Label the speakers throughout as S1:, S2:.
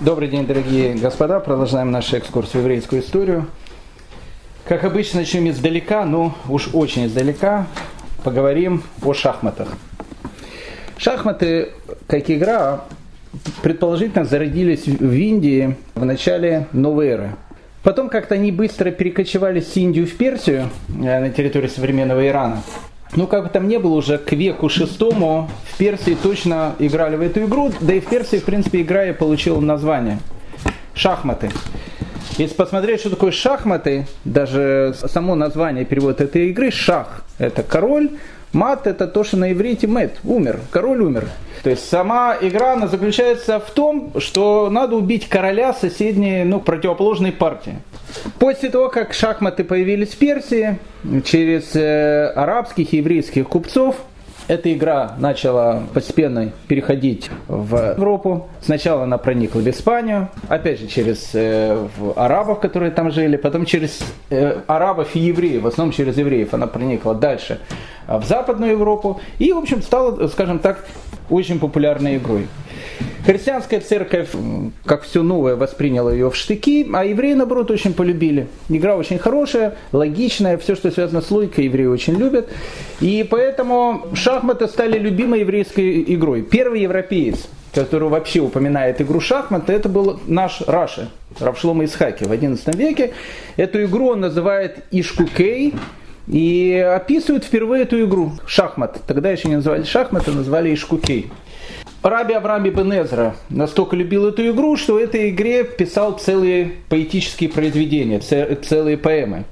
S1: Добрый день, дорогие господа. Продолжаем наш экскурс в еврейскую историю. Как обычно, начнем издалека, но уж очень издалека. Поговорим о шахматах. Шахматы, как игра, предположительно зародились в Индии в начале новой эры. Потом как-то они быстро перекочевали с Индию в Персию, э, на территории современного Ирана. Ну, как бы там ни было, уже к веку шестому в Персии точно играли в эту игру, да и в Персии, в принципе, игра и получила название. Шахматы. Если посмотреть, что такое шахматы, даже само название перевод этой игры, шах, это король, Мат это то, что на иврите мет, умер, король умер. То есть сама игра она заключается в том, что надо убить короля соседней, ну, противоположной партии. После того, как шахматы появились в Персии, через э, арабских и еврейских купцов, эта игра начала постепенно переходить в Европу. Сначала она проникла в Испанию, опять же через э, арабов, которые там жили, потом через э, арабов и евреев, в основном через евреев она проникла дальше в Западную Европу и, в общем, стала, скажем так, очень популярной игрой. Христианская церковь, как все новое, восприняла ее в штыки, а евреи, наоборот, очень полюбили. Игра очень хорошая, логичная, все, что связано с логикой, евреи очень любят. И поэтому шахматы стали любимой еврейской игрой. Первый европеец, который вообще упоминает игру шахматы, это был наш Раша, Равшлома Исхаки в XI веке. Эту игру он называет Ишкукей, и описывают впервые эту игру, шахмат. Тогда еще не называли шахмат, а назвали Ишкукей. Раби Авраам Ибн настолько любил эту игру, что в этой игре писал целые поэтические произведения, целые поэмы.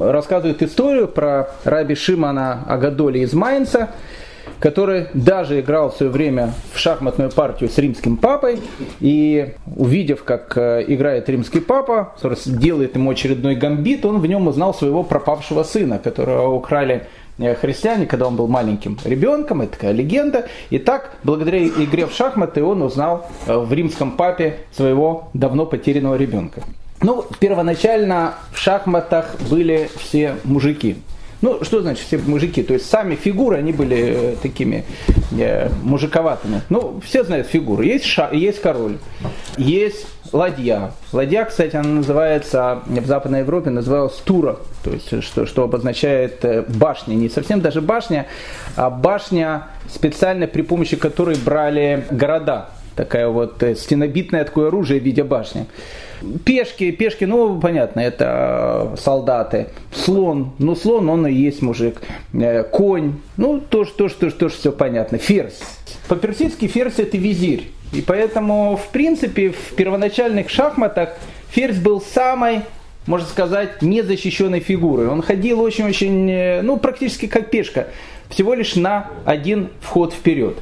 S1: Рассказывает историю про раби Шимана Агадоли из Майнца, который даже играл в свое время в шахматную партию с римским папой, и увидев, как э, играет римский папа, делает ему очередной гамбит, он в нем узнал своего пропавшего сына, которого украли Э, христиане, когда он был маленьким ребенком, это такая легенда. И так, благодаря игре в шахматы, он узнал э, в римском папе своего давно потерянного ребенка. Ну, первоначально в шахматах были все мужики. Ну, что значит все мужики? То есть сами фигуры, они были э, такими э, мужиковатыми. Ну, все знают фигуры. Есть, ша, есть король, есть ладья. Ладья, кстати, она называется, в Западной Европе называлась тура, то есть что, что обозначает э, башня. Не совсем даже башня, а башня специально при помощи которой брали города. Такая вот э, стенобитное такое оружие в виде башни. Пешки, пешки, ну, понятно, это солдаты. Слон, ну, слон, он и есть мужик. Э, конь, ну, тоже, тоже, тоже, тоже все понятно. Ферзь. По-персидски ферзь это визирь. И поэтому, в принципе, в первоначальных шахматах ферзь был самой, можно сказать, незащищенной фигурой. Он ходил очень-очень, э, ну, практически как пешка. Всего лишь на один вход вперед.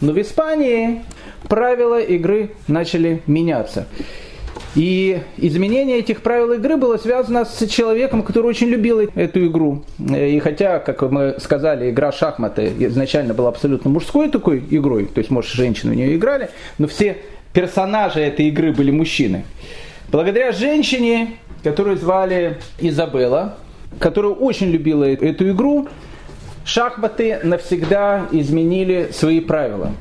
S1: Но в Испании правила игры начали меняться. И изменение этих правил игры было связано с человеком, который очень любил эту игру. И хотя, как мы сказали, игра шахматы изначально была абсолютно мужской такой игрой, то есть, может, женщины в нее играли, но все персонажи этой игры были мужчины. Благодаря женщине, которую звали Изабелла, которая очень любила эту игру, шахматы навсегда изменили свои правила.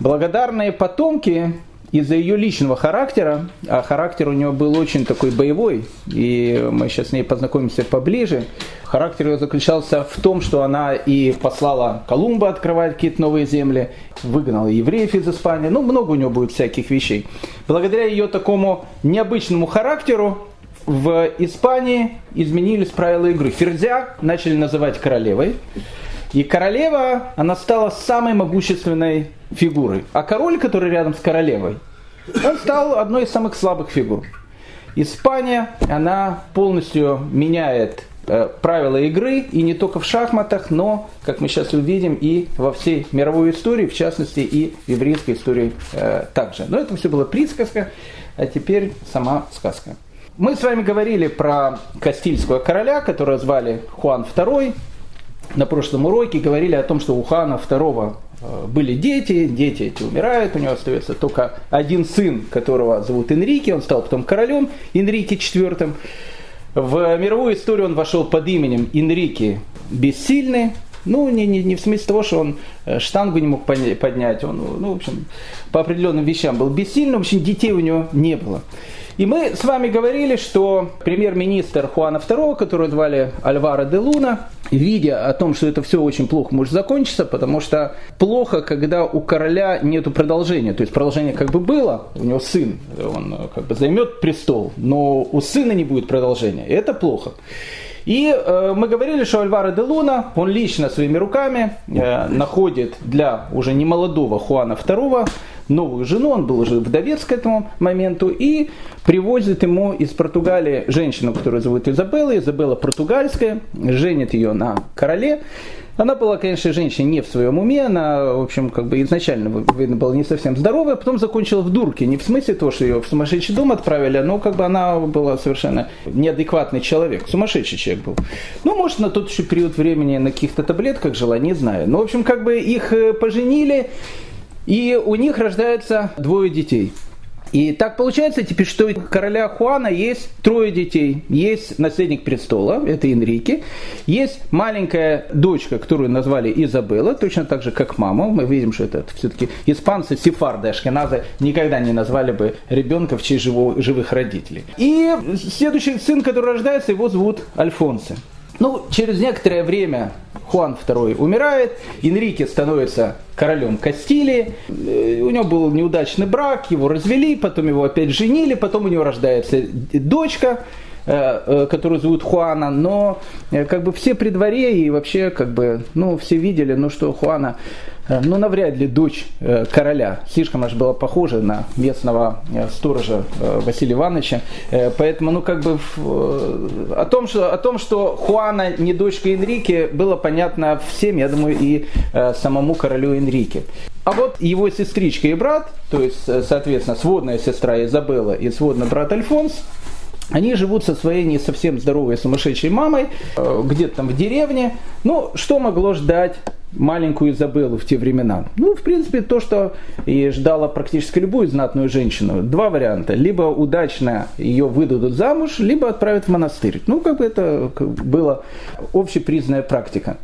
S1: Благодарные потомки из-за ее личного характера, а характер у нее был очень такой боевой, и мы сейчас с ней познакомимся поближе, характер ее заключался в том, что она и послала Колумба открывать какие-то новые земли, выгнала евреев из Испании, ну много у нее будет всяких вещей. Благодаря ее такому необычному характеру в Испании изменились правила игры. Ферзя начали называть королевой, и королева, она стала самой могущественной фигурой. А король, который рядом с королевой, он стал одной из самых слабых фигур. Испания, она полностью меняет э, правила игры, и не только в шахматах, но, как мы сейчас увидим, и во всей мировой истории, в частности, и в еврейской истории э, также. Но это все было присказка, а теперь сама сказка. Мы с вами говорили про Кастильского короля, которого звали Хуан II, на прошлом уроке говорили о том, что у второго э, были дети, дети эти умирают, у него остается только один сын, которого зовут Энрике, он стал потом королем Энрике IV. В мировую историю он вошел под именем Энрике Бессильный, Ну, не, не, не в смысле того, что он э, штангу не мог поднять, он, ну, в общем, по определенным вещам был бессильным, в общем, детей у него не было. И мы с вами говорили, что премьер-министр Хуана II, которого звали Альваро де Луна, видя о том, что это все очень плохо может закончиться, потому что плохо, когда у короля нет продолжения. То есть продолжение как бы было, у него сын, он как бы займет престол, но у сына не будет продолжения. Это плохо. И э, мы говорили, что Альваро де Луна, он лично своими руками э, находит для уже немолодого Хуана II новую жену, он был уже вдовец к этому моменту, и привозит ему из Португалии женщину, которую зовут Изабелла, Изабелла португальская, женит ее на короле. Она была, конечно, женщина не в своем уме, она, в общем, как бы изначально, видно, была не совсем здоровая, потом закончила в дурке. Не в смысле того, что ее в сумасшедший дом отправили, но как бы она была совершенно неадекватный человек, сумасшедший человек был. Ну, может, на тот еще период времени на каких-то таблетках жила, не знаю. Но, в общем, как бы их э, поженили, и у них рождается двое детей. И так получается теперь, что у короля Хуана есть трое детей. Есть наследник престола, это Энрике. Есть маленькая дочка, которую назвали Изабелла, точно так же, как мама. Мы видим, что это все-таки испанцы, сефарды, ашкеназы никогда не назвали бы ребенка в честь живых родителей. И следующий сын, который рождается, его зовут Альфонсо. Ну, через некоторое время Хуан II умирает, Энрике становится королем Кастилии, э, у него был неудачный брак, его развели, потом его опять женили, потом у него рождается дочка, которую зовут Хуана, но как бы все при дворе и вообще как бы, ну, все видели, ну, что Хуана Э, ну, навряд ли дочь э, короля. Слишком аж была похожа на местного э, сторожа Василия Ивановича. Поэтому, ну, как бы о том, что, о том, что Хуана не дочка Энрике, было понятно всем, я думаю, и самому королю Энрике. А вот его сестричка и брат, то есть, соответственно, сводная сестра Изабелла и сводный брат Альфонс, они живут со своей не совсем здоровой сумасшедшей мамой, где-то там в деревне. Ну, что могло ждать маленькую Изабеллу в те времена? Ну, в принципе, то, что и ждала практически любую знатную женщину. Два варианта. Либо удачно ее выдадут замуж, либо отправят в монастырь. Ну, как бы это была общепризнанная практика.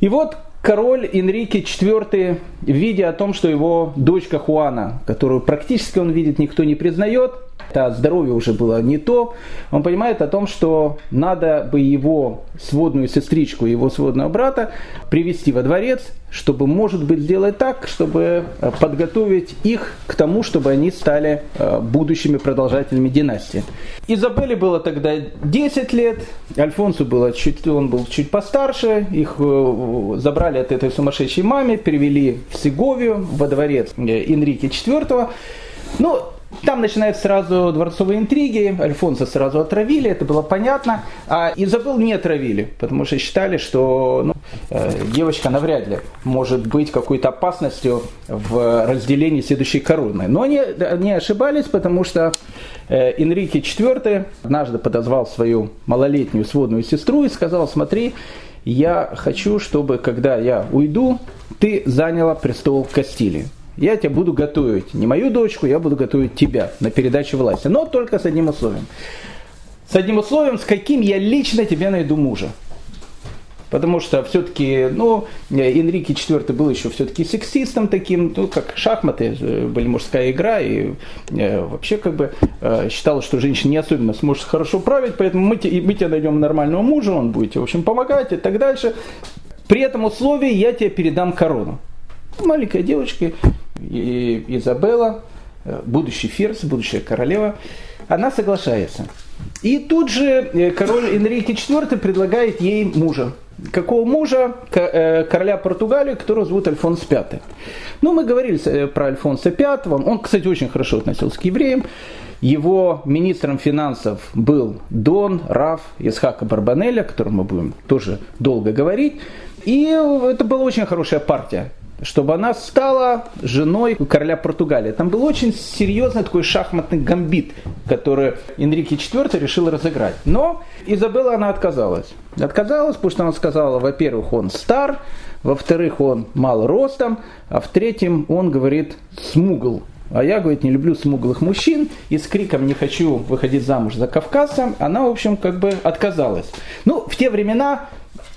S1: И вот король Энрике IV, видя о том, что его дочка Хуана, которую практически он видит, никто не признает, это здоровье уже было не то, он понимает о том, что надо бы его сводную сестричку, его сводного брата привести во дворец, чтобы, может быть, сделать так, чтобы э, подготовить их к тому, чтобы они стали э, будущими продолжателями династии. Изабелле было тогда 10 лет, Альфонсу было чуть, он был чуть постарше, их э, забрали от этой сумасшедшей мамы, перевели в Сеговию, во дворец Энрике IV. Ну, там начинаются сразу дворцовые интриги, Альфонса сразу отравили, это было понятно, а Изабел не отравили, потому что считали, что ну, э, девочка навряд ли может быть какой-то опасностью в разделении следующей короны. Но они, они ошибались, потому что э, Энрике IV однажды подозвал свою малолетнюю сводную сестру и сказал, смотри, я хочу, чтобы когда я уйду, ты заняла престол Кастилии я тебя буду готовить, не мою дочку, я буду готовить тебя на передачу власти, но только с одним условием. С одним условием, с каким я лично тебе найду мужа. Потому что все-таки, ну, Энрике IV был еще все-таки сексистом таким, ну, как шахматы, э, были мужская игра, и э, вообще как бы э, считал, что женщина не особенно сможет хорошо править, поэтому мы, мы тебе найдем нормального мужа, он будет в общем, помогать и так дальше. При этом условии я тебе передам корону. Маленькая девочка, и Изабелла, э, будущий ферзь, будущая королева, она соглашается. И тут же э, король Энрике IV предлагает ей мужа. Какого мужа? Э, короля Португалии, которого зовут Альфонс V. Ну, мы говорили про Альфонса V. Он, кстати, очень хорошо относился к евреям. Его министром финансов был Дон Раф Исхака Барбанеля, о котором мы будем тоже долго говорить. И это была очень хорошая партия чтобы она стала женой короля Португалии. Там был очень серьезный такой шахматный гамбит, который Энрике IV решил разыграть. Но Изабелла она отказалась. Отказалась, потому что она сказала, во-первых, он стар, во-вторых, он мал ростом, а в-третьем, он говорит смугл. А я, говорит, не люблю смуглых мужчин, и с криком «не хочу выходить замуж за кавказца», она, в общем, как бы отказалась. Ну, в те времена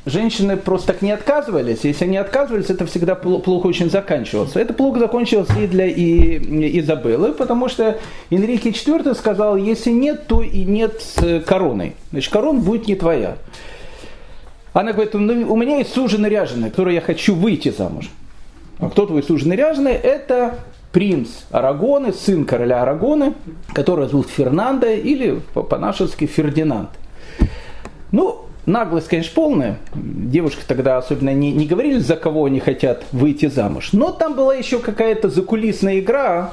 S1: женщины просто так не отказывались. Если они отказывались, это всегда плохо очень заканчивалось. Это плохо закончилось и для и, Изабеллы, потому что Энрике IV сказал, если нет, то и нет с короной. Значит, корона будет не твоя. Она говорит, ну, у меня есть суженый ряженый, который я хочу выйти замуж. А кто твой суженый ряженый? Это принц Арагоны, сын короля Арагоны, который зовут Фернандо или по-нашески Фердинанд. Ну, наглость, конечно, полная. Девушки тогда особенно не, не говорили, за кого они хотят выйти замуж. Но там была еще какая-то закулисная игра,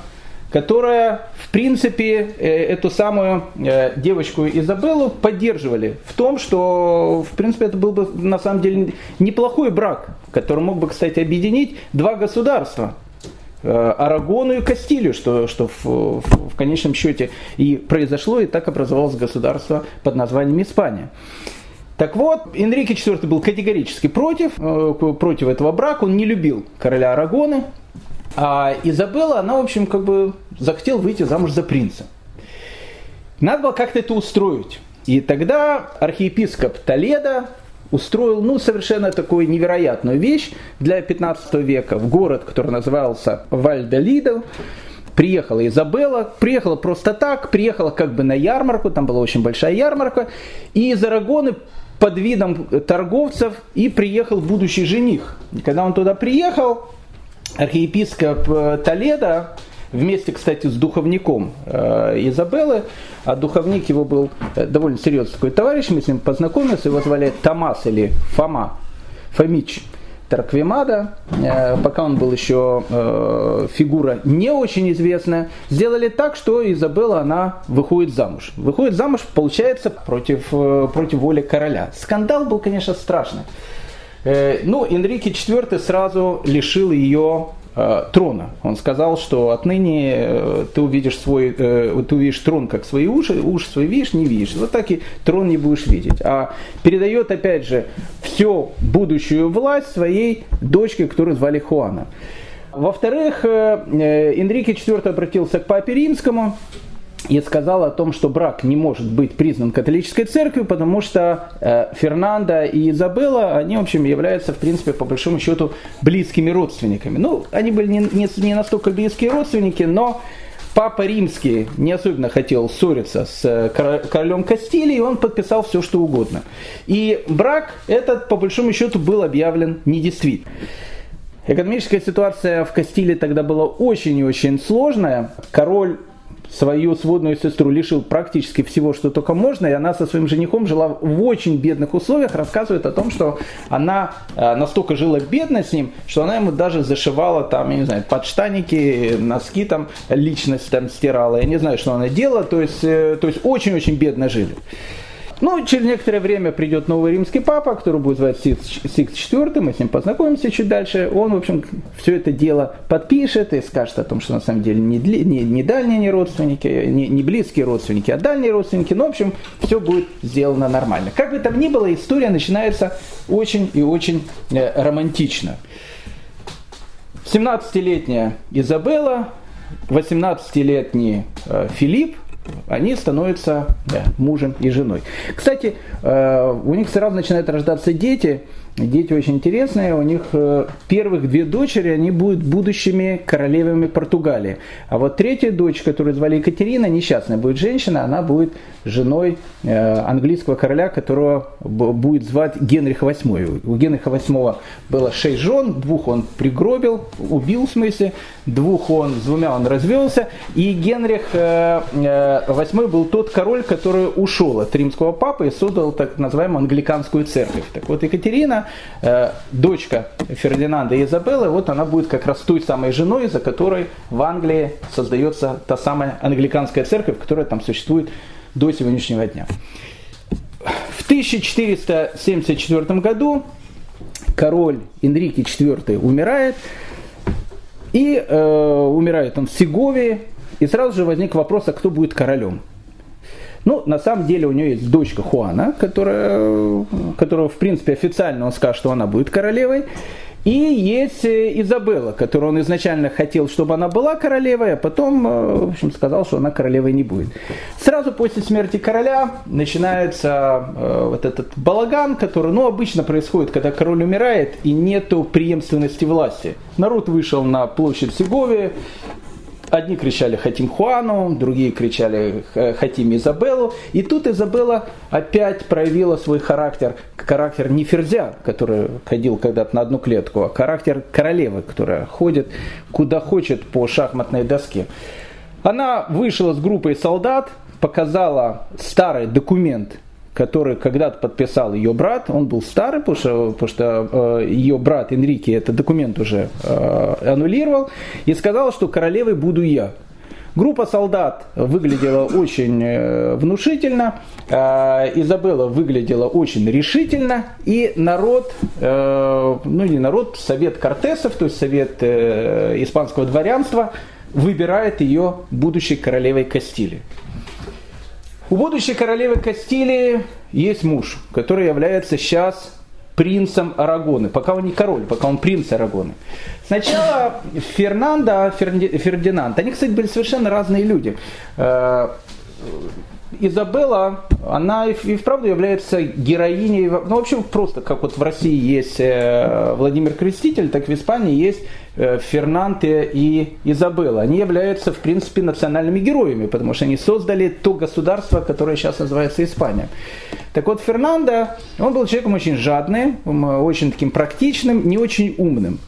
S1: которая, в принципе, э, эту самую э, девочку Изабеллу поддерживали в том, что, в принципе, это был бы на самом деле неплохой брак, который мог бы, кстати, объединить два государства. Э, Арагону и Кастилию, что, что в, в, в конечном счете и произошло, и так образовалось государство под названием Испания. Так вот, Энрике IV был категорически против, против этого брака, он не любил короля Арагоны, а Изабелла, она, в общем, как бы захотела выйти замуж за принца. Надо было как-то это устроить. И тогда архиепископ Толеда устроил ну, совершенно такую невероятную вещь для 15 века в город, который назывался Вальдолидо. Приехала Изабелла, приехала просто так, приехала как бы на ярмарку, там была очень большая ярмарка, и из Арагоны под видом торговцев и приехал будущий жених. И когда он туда приехал, архиепископ э, Толеда, вместе, кстати, с духовником э, Изабеллы, а духовник его был э, довольно серьезный такой товарищ, мы с ним познакомились, его звали Томас или Фома, Фомич. Тарквимада, пока он был еще фигура не очень известная, сделали так, что Изабелла, она выходит замуж. Выходит замуж, получается, против, против воли короля. Скандал был, конечно, страшный. Э, ну, Энрике IV сразу лишил ее э, трона. Он сказал, что отныне э, ты увидишь свой, ты увидишь трон как свои уши, уши свои видишь, не видишь. Вот так и трон не будешь видеть. А передает, опять же, всю будущую власть своей дочке, которую звали Хуана. Во-вторых, Энрике IV обратился к папе римскому, и сказал о том, что брак не может быть признан католической церковью, потому что э, Фернандо и Изабелла, они, в общем, являются, в принципе, по большому счету, близкими родственниками. Ну, они были не, не, не настолько близкие родственники, но Папа Римский не особенно хотел ссориться с э, королем Кастилии, и он подписал все, что угодно. И брак этот, по большому счету, был объявлен недействительным. Экономическая ситуация в Кастилии тогда была очень и очень сложная. Король свою сводную сестру лишил практически всего, что только можно, и она со своим женихом жила в очень бедных условиях, рассказывает о том, что она э, настолько жила бедно с ним, что она ему даже зашивала там, я не знаю, подштаники, носки там, личность там стирала, я не знаю, что она делала, то есть, э, то есть очень-очень бедно жили. Ну, через некоторое время придет новый римский папа, который будет звать Сикс IV, мы с ним познакомимся чуть дальше. Он, в общем, все это дело подпишет и скажет о том, что на самом деле не, не, не дальние не родственники, не, не близкие родственники, а дальние родственники. Ну, в общем, все будет сделано нормально. Как бы там ни было, история начинается очень и очень э, романтично. 17-летняя Изабелла, 18-летний э, Филипп, они становятся мужем и женой. Кстати, э, у них сразу начинают рождаться дети, Дети очень интересные, у них э, первых две дочери, они будут будущими королевами Португалии. А вот третья дочь, которую звали Екатерина, несчастная будет женщина, она будет женой э, английского короля, которого будет звать Генрих VIII. У Генриха VIII было шесть жен, двух он пригробил, убил в смысле, двух он, с двумя он развелся, и Генрих VIII был тот король, который ушел от римского папы и создал так называемую англиканскую церковь. Так вот, Екатерина э, дочка Фердинанда и Изабеллы, вот она будет как раз той самой женой, за которой в Англии создается та самая англиканская церковь, которая там существует до сегодняшнего дня. В 1474 году король Энрике IV умирает, и э, умирает он в Сеговии, и сразу же возник вопрос, а кто будет королем. Ну, на самом деле у нее есть дочка Хуана, которая, которая в принципе, официально он скажет, что она будет королевой. И есть э, Изабелла, которую он изначально хотел, чтобы она была королевой, а потом, э, в общем, сказал, что она королевой не будет. Сразу после смерти короля начинается э, вот этот балаган, который, ну, обычно происходит, когда король умирает и нету преемственности власти. Народ вышел на площадь Сеговии, Одни кричали «Хотим Хуану», другие кричали «Хотим Изабеллу». И тут Изабелла опять проявила свой характер, характер не Ферзя, который ходил когда-то на одну клетку, а характер королевы, которая ходит куда хочет по шахматной доске. Она вышла с группой солдат, показала старый документ который когда-то подписал ее брат, он был старый, потому что, потому что э, ее брат Энрике этот документ уже э, аннулировал, и сказал, что королевой буду я. Группа солдат выглядела очень э, внушительно, э, Изабелла выглядела очень решительно, и народ, э, ну не народ, совет кортесов, то есть совет испанского дворянства, выбирает ее будущей королевой Кастилии. У будущей королевы Кастилии есть муж, который является сейчас принцем Арагоны, пока он не король, пока он принц Арагоны. Сначала Фернандо, Фердинанд, они, кстати, были совершенно разные люди. Э, Изабелла, она и вправду является героиней, ну, вообще просто, как вот в России есть э, Владимир Креститель, так в Испании есть Фернанте и Изабелла. Они являются, в принципе, национальными героями, потому что они создали то государство, которое сейчас называется Испания. Так вот, Фернандо, он был человеком очень жадным, очень таким практичным, не очень умным.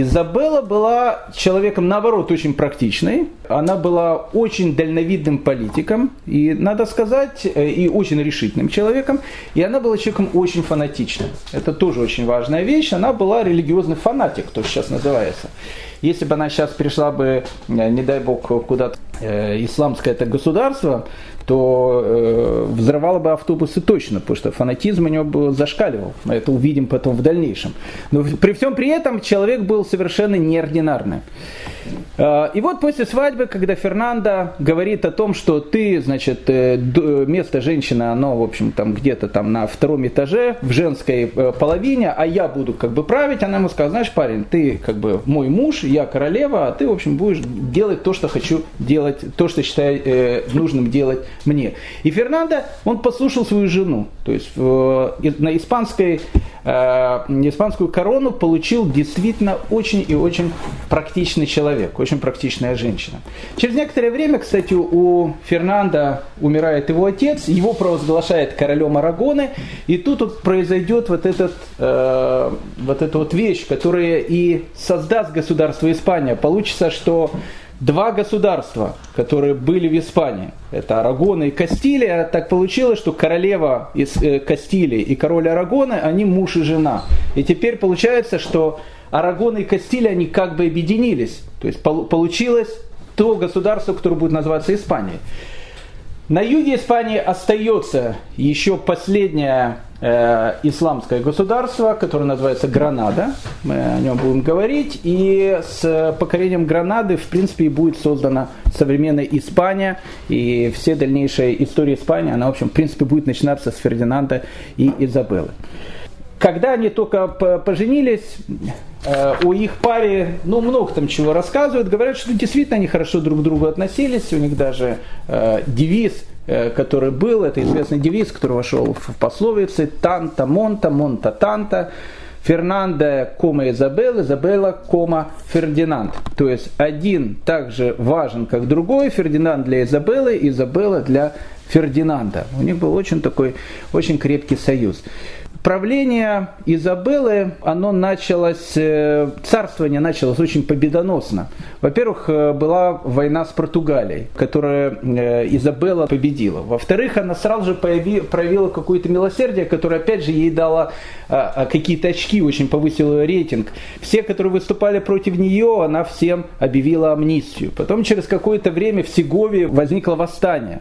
S1: Изабелла была человеком, наоборот, очень практичной. Она была очень дальновидным политиком, и, надо сказать, э, и очень решительным человеком. И она была человеком очень фанатичным. Это тоже очень важная вещь. Она была религиозный фанатик, то сейчас называется. Если бы она сейчас пришла бы, э, не дай бог, куда-то э, исламское это государство, то э, взрывало бы автобусы точно, потому что фанатизм у него был зашкаливал. Мы это увидим потом в дальнейшем. Но при всем при этом человек был совершенно неординарный. Э, и вот после свадьбы, когда Фернандо говорит о том, что ты, значит, э, место женщины, оно, в общем, там где-то там на втором этаже, в женской э, половине, а я буду как бы править, она ему сказала, знаешь, парень, ты как бы мой муж, я королева, а ты, в общем, будешь делать то, что хочу делать, то, что считаю нужным делать мне. И Фернандо, он послушал свою жену, то есть на испанской Э, испанскую корону получил действительно очень и очень практичный человек, очень практичная женщина. Через некоторое время, кстати, у Фернанда умирает его отец, его провозглашает королем Арагоны, и тут вот произойдет вот, этот, э, вот эта вот вещь, которая и создаст государство Испания. Получится, что два государства, которые были в Испании, это Арагона и Кастилия, так получилось, что королева из э, Кастилии и король Арагона, они муж и жена. И теперь получается, что Арагон и Кастилия, они как бы объединились. То есть получилось то государство, которое будет называться Испанией. На юге Испании остается еще последнее э, исламское государство, которое называется Гранада. Мы о нем будем говорить. И с покорением Гранады, в принципе, и будет создана современная Испания. И все дальнейшие истории Испании, она, в общем, в принципе, будет начинаться с Фердинанда и Изабеллы. Когда они только поженились, э, у их паре, ну, много там чего рассказывают, говорят, что действительно они хорошо друг к другу относились, у них даже э, девиз, э, который был, это известный девиз, который вошел в пословицы «Танта Монта, Монта Танта», Фернандо, кома Изабелла, Изабелла, кома Фердинанд. То есть один также важен, как другой, Фердинанд для Изабеллы, Изабелла для Фердинанда. У них был очень такой, очень крепкий союз правление Изабеллы, оно началось, э, царствование началось очень победоносно. Во-первых, э, была война с Португалией, которую э, Изабелла победила. Во-вторых, она сразу же проявила какое-то милосердие, которое, опять же, ей дало а, а, какие-то очки, очень повысила рейтинг. Все, которые выступали против нее, она всем объявила амнистию. Потом через какое-то время в Сегове возникло восстание.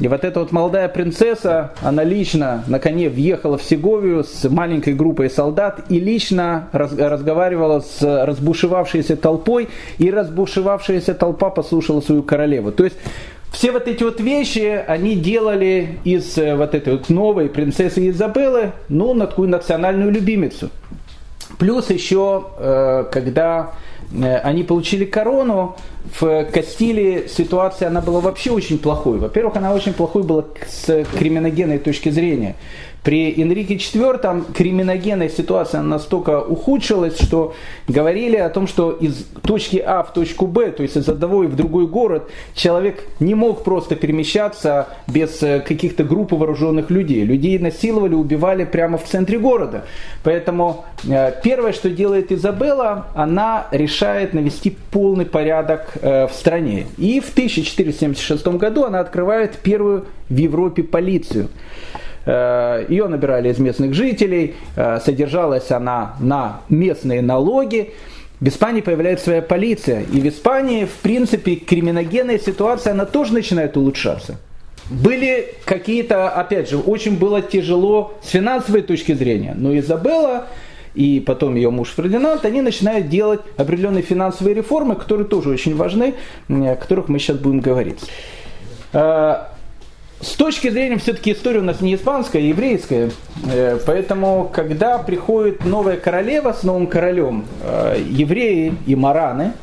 S1: И вот эта вот молодая принцесса, она лично на коне въехала в Сеговию с маленькой группой солдат и лично раз, разговаривала с разбушевавшейся толпой, и разбушевавшаяся толпа послушала свою королеву. То есть все вот эти вот вещи они делали из э, вот этой вот новой принцессы Изабеллы, ну, на такую национальную любимицу. Плюс еще, э, когда они получили корону, в Кастилии ситуация она была вообще очень плохой. Во-первых, она очень плохой была с криминогенной точки зрения. При Энрике IV криминогенная ситуация настолько ухудшилась, что говорили о том, что из точки А в точку Б, то есть из одного и в другой город, человек не мог просто перемещаться без э, каких-то групп вооруженных людей. Людей насиловали, убивали прямо в центре города. Поэтому э, первое, что делает Изабелла, она решает навести полный порядок э, в стране. И в 1476 году она открывает первую в Европе полицию. Э, Ее набирали из местных жителей, э, содержалась она на местные налоги. В Испании появляется своя полиция. И в Испании, в принципе, криминогенная ситуация, она тоже начинает улучшаться. Были какие-то, опять же, очень было тяжело с финансовой точки зрения. Но Изабелла и потом ее муж Фердинанд, они начинают делать определенные финансовые реформы, которые тоже очень важны, о которых мы сейчас будем говорить. С точки зрения, все-таки история у нас не испанская, а еврейская. Э, поэтому, когда приходит новая королева с новым королем, э, евреи и мараны,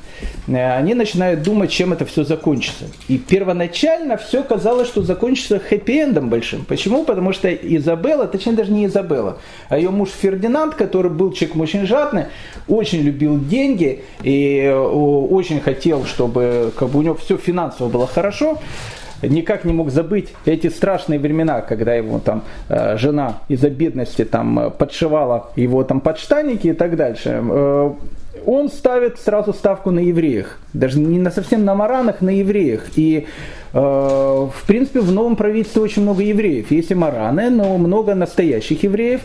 S1: э, они начинают думать, чем это все закончится. И первоначально все казалось, что закончится хэппи-эндом большим. Почему? Потому что Изабелла, точнее даже не Изабелла, а ее муж Фердинанд, который был человек очень жадный, очень любил деньги и очень хотел, чтобы как бы, у него все финансово было хорошо никак не мог забыть эти страшные времена, когда его там э, жена из-за бедности там э, подшивала его там подштанники и так дальше. Э, он ставит сразу ставку на евреях, даже не на совсем на маранах, на евреях. И э, в принципе в новом правительстве очень много евреев. Есть и мараны, но много настоящих евреев.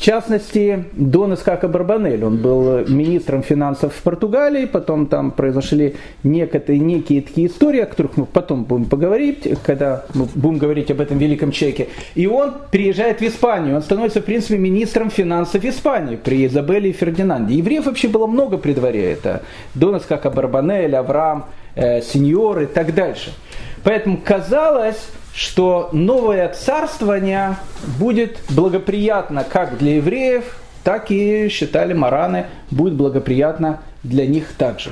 S1: В частности, Дон Искака Барбанель, он был министром финансов в Португалии, потом там произошли некие, некие такие истории, о которых мы потом будем поговорить, когда мы будем говорить об этом великом человеке. И он приезжает в Испанию, он становится, в принципе, министром финансов Испании при Изабелле и Фердинанде. Евреев вообще было много при дворе, это Дон Искака Барбанель, Авраам, э, сеньор и так дальше. Поэтому казалось, что новое царствование будет благоприятно как для евреев, так и, считали мараны, будет благоприятно для них также.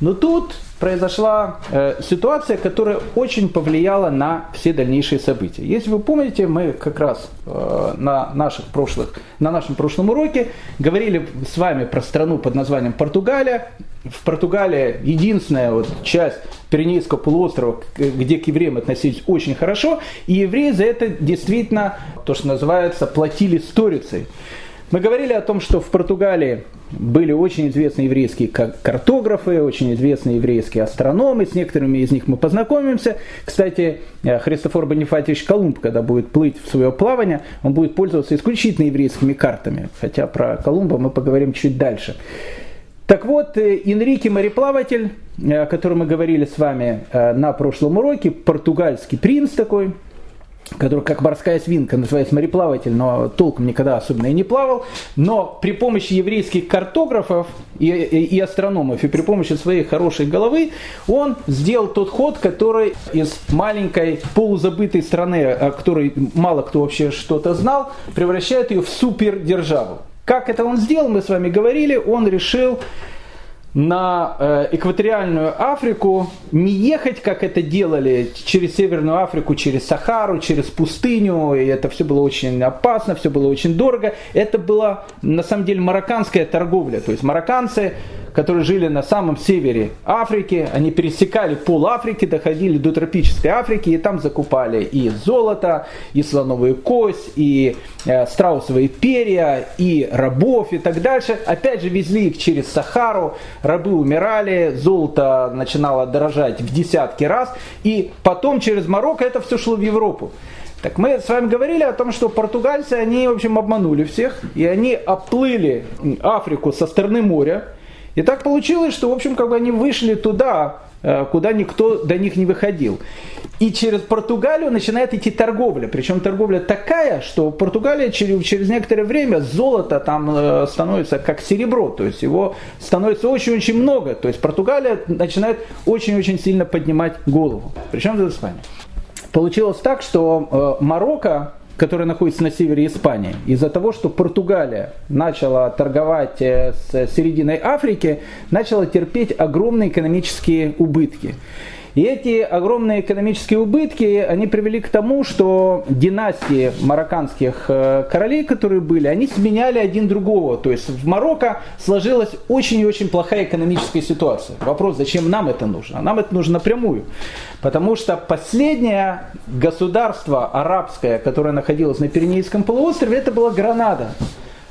S1: Но тут произошла э, ситуация, которая очень повлияла на все дальнейшие события. Если вы помните, мы как раз э, на, наших прошлых, на нашем прошлом уроке говорили с вами про страну под названием Португалия. В Португалии единственная вот часть Пиренейского полуострова, где к евреям относились очень хорошо, и евреи за это действительно, то, что называется, платили сторицей. Мы говорили о том, что в Португалии были очень известные еврейские картографы, очень известные еврейские астрономы, с некоторыми из них мы познакомимся. Кстати, э, Христофор Бонифатьевич Колумб, когда будет плыть в свое плавание, он будет пользоваться исключительно еврейскими картами, хотя про Колумба мы поговорим чуть дальше. Так вот, э, Энрике мореплаватель, э, о котором мы говорили с вами на прошлом уроке, португальский принц такой, который как морская свинка называется мореплаватель, но толком никогда особенно и не плавал, но при помощи еврейских картографов и, и, и астрономов, и при помощи своей хорошей головы, он сделал тот ход, который из маленькой полузабытой страны, о которой мало кто вообще что-то знал, превращает ее в супердержаву. Как это он сделал, мы с вами говорили, он решил на э, экваториальную Африку не ехать, как это делали, через Северную Африку, через Сахару, через пустыню, и это все было очень опасно, все было очень дорого. Это была на самом деле марокканская торговля, то есть марокканцы которые жили на самом севере Африки, они пересекали пол Африки, доходили до тропической Африки, и там закупали и золото, и слоновую кость, и э, страусовые перья, и рабов и так дальше. Опять же везли их через Сахару, рабы умирали, золото начинало дорожать в десятки раз, и потом через Марокко это все шло в Европу. Так мы с вами говорили о том, что португальцы, они, в общем, обманули всех, и они оплыли Африку со стороны моря, и так получилось, что, в общем, как бы они вышли туда, э, куда никто до них не выходил. И через Португалию начинает идти торговля. Причем торговля такая, что Португалия через, через некоторое время золото там э, становится как серебро. То есть его становится очень-очень много. То есть Португалия начинает очень-очень сильно поднимать голову. Причем в Испании. Получилось так, что э, Марокко которая находится на севере Испании, из-за того, что Португалия начала торговать э, с серединой Африки, начала терпеть огромные экономические убытки. И эти огромные экономические убытки, они привели к тому, что династии марокканских э, королей, которые были, они сменяли один другого. То есть в Марокко сложилась очень и очень плохая экономическая ситуация. Вопрос, зачем нам это нужно? А нам это нужно напрямую. Потому что последнее государство арабское, которое находилось на Пиренейском полуострове, это была Гранада.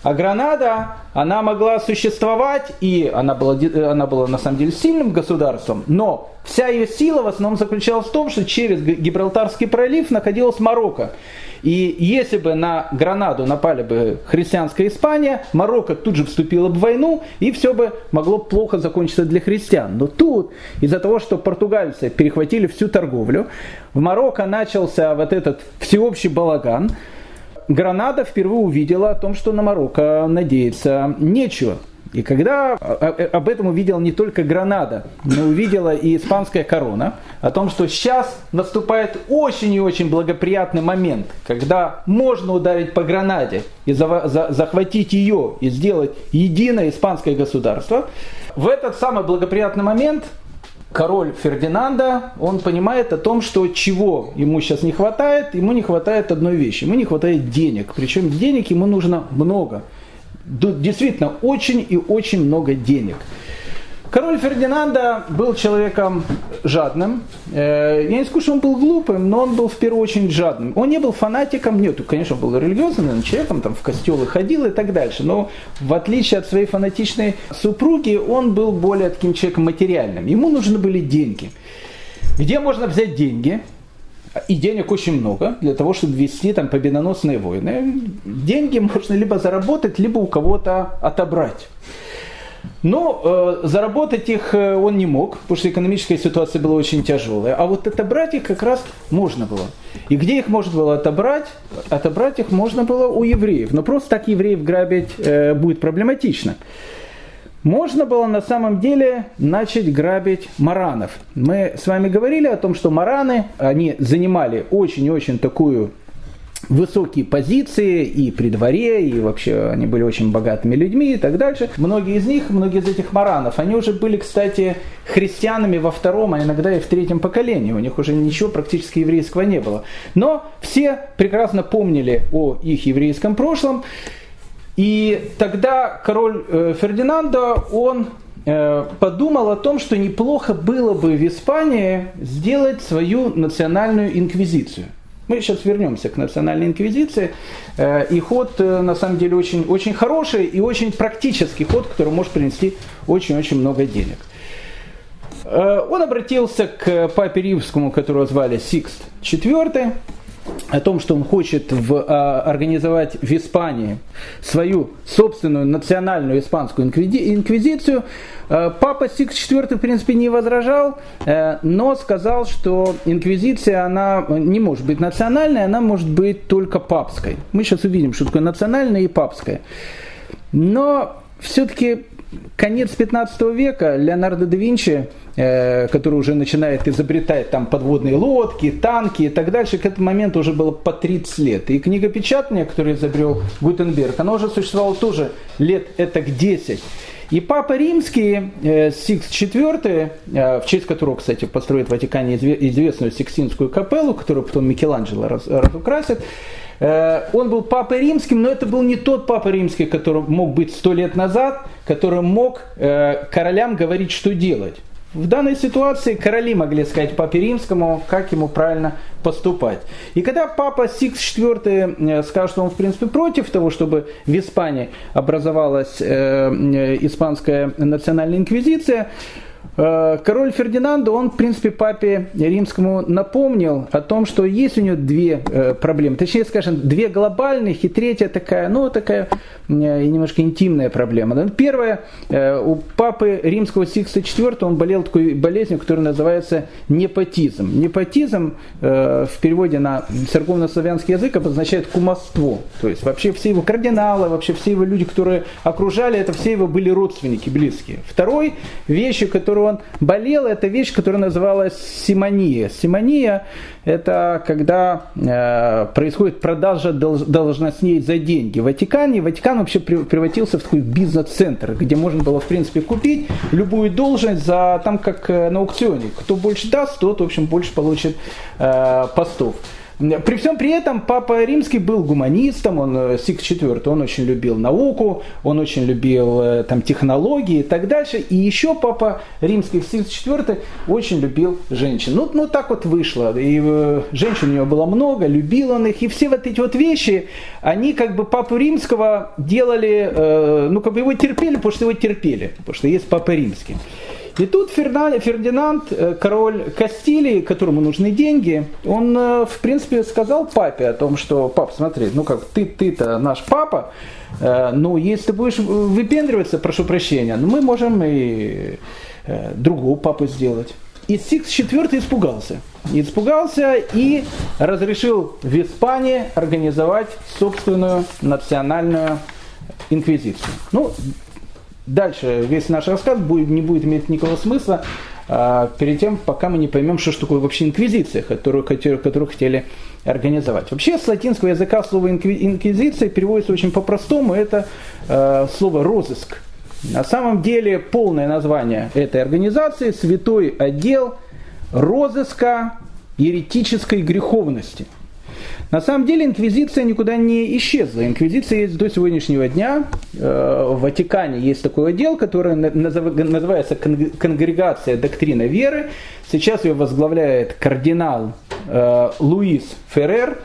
S1: А Гранада, она могла существовать, и она была, она была на самом деле сильным государством, но вся ее сила в основном заключалась в том, что через Гибралтарский пролив находилась Марокко. И если бы на Гранаду напали бы христианская Испания, Марокко тут же вступила бы в войну, и все бы могло плохо закончиться для христиан. Но тут, из-за того, что португальцы перехватили всю торговлю, в Марокко начался вот этот всеобщий балаган, Гранада впервые увидела о том, что на Марокко надеяться нечего. И когда об этом увидел не только Гранада, но увидела и испанская корона, о том, что сейчас наступает очень и очень благоприятный момент, когда можно ударить по Гранаде и захватить ее и сделать единое испанское государство, в этот самый благоприятный момент король Фердинанда, он понимает о том, что чего ему сейчас не хватает, ему не хватает одной вещи, ему не хватает денег, причем денег ему нужно много, действительно очень и очень много денег. Король Фердинанда был человеком жадным. Э, я не скажу, что он был глупым, но он был в первую очередь жадным. Он не был фанатиком, нет, конечно, он был религиозным человеком, там в костелы ходил и так дальше. Но в отличие от своей фанатичной супруги, он был более таким человеком материальным. Ему нужны были деньги. Где можно взять деньги? И денег очень много для того, чтобы вести там победоносные войны. Деньги можно либо заработать, либо у кого-то отобрать. Но э, заработать их э, он не мог, потому что экономическая ситуация была очень тяжелая. А вот отобрать их как раз можно было. И где их можно было отобрать? Отобрать их можно было у евреев. Но просто так евреев грабить э, будет проблематично. Можно было на самом деле начать грабить маранов. Мы с вами говорили о том, что мараны, они занимали очень и очень такую высокие позиции и при дворе, и вообще они были очень богатыми людьми и так дальше. Многие из них, многие из этих маранов, они уже были, кстати, христианами во втором, а иногда и в третьем поколении. У них уже ничего практически еврейского не было. Но все прекрасно помнили о их еврейском прошлом. И тогда король э, Фердинандо, он э, подумал о том, что неплохо было бы в Испании сделать свою национальную инквизицию – мы сейчас вернемся к национальной инквизиции. Э, и ход, э, на самом деле, очень, очень хороший и очень практический ход, который может принести очень-очень много денег. Э, он обратился к папе римскому, которого звали Сикст IV, о том, что он хочет в, а, организовать в Испании свою собственную национальную испанскую инквизицию. А, папа Сикст IV, в принципе, не возражал, а, но сказал, что инквизиция, она не может быть национальной, она может быть только папской. Мы сейчас увидим, что такое национальная и папская. Но все-таки конец 15 века Леонардо да Винчи – Э, который уже начинает изобретать там подводные лодки, танки и так дальше, к этому моменту уже было по 30 лет. И книгопечатание, которое изобрел Гутенберг, оно уже существовало тоже лет это к 10. И Папа Римский, э, Сикст IV, э, в честь которого, кстати, построит в Ватикане известную Сикстинскую капеллу, которую потом Микеланджело разукрасит, он был папой римским, но это был не тот папа римский, который мог быть сто лет назад, который мог королям говорить, что делать. В данной ситуации короли могли сказать папе римскому, как ему правильно поступать. И когда папа Сикс IV э, скажет, что он в принципе против того, чтобы в Испании образовалась э, э испанская национальная инквизиция, король Фердинандо, он, в принципе, папе римскому напомнил о том, что есть у него две э, проблемы. Точнее, скажем, две глобальных и третья такая, ну, такая э, немножко интимная проблема. Первая, у папы римского Сикста IV он болел такой болезнью, которая называется непотизм. Непотизм в переводе на церковно-славянский язык обозначает кумовство. То есть вообще все его кардиналы, вообще все его люди, которые окружали, это все его были родственники близкие. Второй вещью, которую он болел, это вещь, которая называлась симония. Симония – это когда э, происходит продажа должностей за деньги. В Ватикане, Ватикан вообще превратился в такой бизнес-центр, где можно было, в принципе, купить любую должность за, там, как э, на аукционе. Кто больше даст, тот, в общем, больше получит э, постов. При всем при этом Папа Римский был гуманистом, он э, Сикст IV, он очень любил науку, он очень любил э, там, технологии и так дальше. И еще Папа Римский Сикст IV очень любил женщин. Ну, ну так вот вышло. И э, женщин у него было много, любил он их. И все вот эти вот вещи, они как бы Папу Римского делали, ну как бы его терпели, потому что его терпели, потому что есть Папа Римский. И тут Фердинанд, э, король Кастилии, которому нужны деньги, он, э, в принципе, сказал папе о том, что, пап, смотри, ну как, ты, ты-то наш папа, э, ну если ты будешь выпендриваться, прошу прощения, ну мы можем и другого папу сделать. И Сикс IV испугался. Испугался и разрешил в Испании организовать собственную национальную инквизицию. Ну, дальше весь наш рассказ будет, не будет иметь никакого смысла а, перед тем, пока мы не поймем, что же такое вообще инквизиция, которую, которую, которую хотели организовать. Вообще с латинского языка слово инквизиция переводится очень по-простому, это э, слово розыск. На самом деле полное название этой организации – Святой отдел розыска еретической греховности – на самом деле инквизиция никуда не исчезла. Инквизиция есть до сегодняшнего дня. Э, в Ватикане есть такой отдел, который называется Конгрегация доктрина веры. Сейчас ее возглавляет кардинал э, Луис Феррер.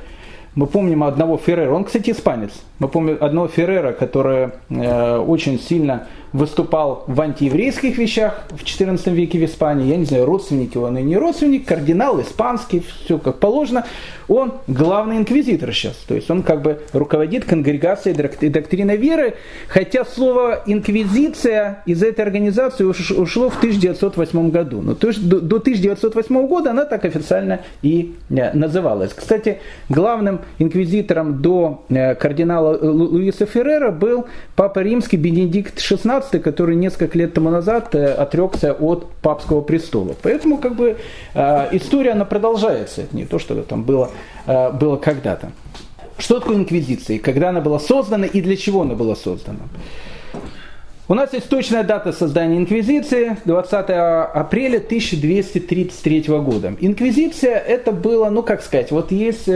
S1: Мы помним одного Феррера, он, кстати, испанец. Мы помним одного Феррера, который э, очень сильно выступал в антиеврейских вещах в XIV веке в Испании. Я не знаю, родственник он и не родственник, кардинал испанский, все как положено. Он главный инквизитор сейчас. То есть он как бы руководит конгрегацией доктрины веры, хотя слово инквизиция из этой организации ушло в 1908 году. Но то есть до 1908 года она так официально и э, называлась. Кстати, главным инквизитором до э, кардинала Луиса Феррера был папа римский Бенедикт XVI, который несколько лет тому назад э, отрекся от папского престола. Поэтому как бы э, история она продолжается, не то, что там было, э, было когда-то. Что такое инквизиция, когда она была создана и для чего она была создана? У нас есть точная дата создания инквизиции, 20 апреля 1233 года. Инквизиция это было, ну как сказать, вот есть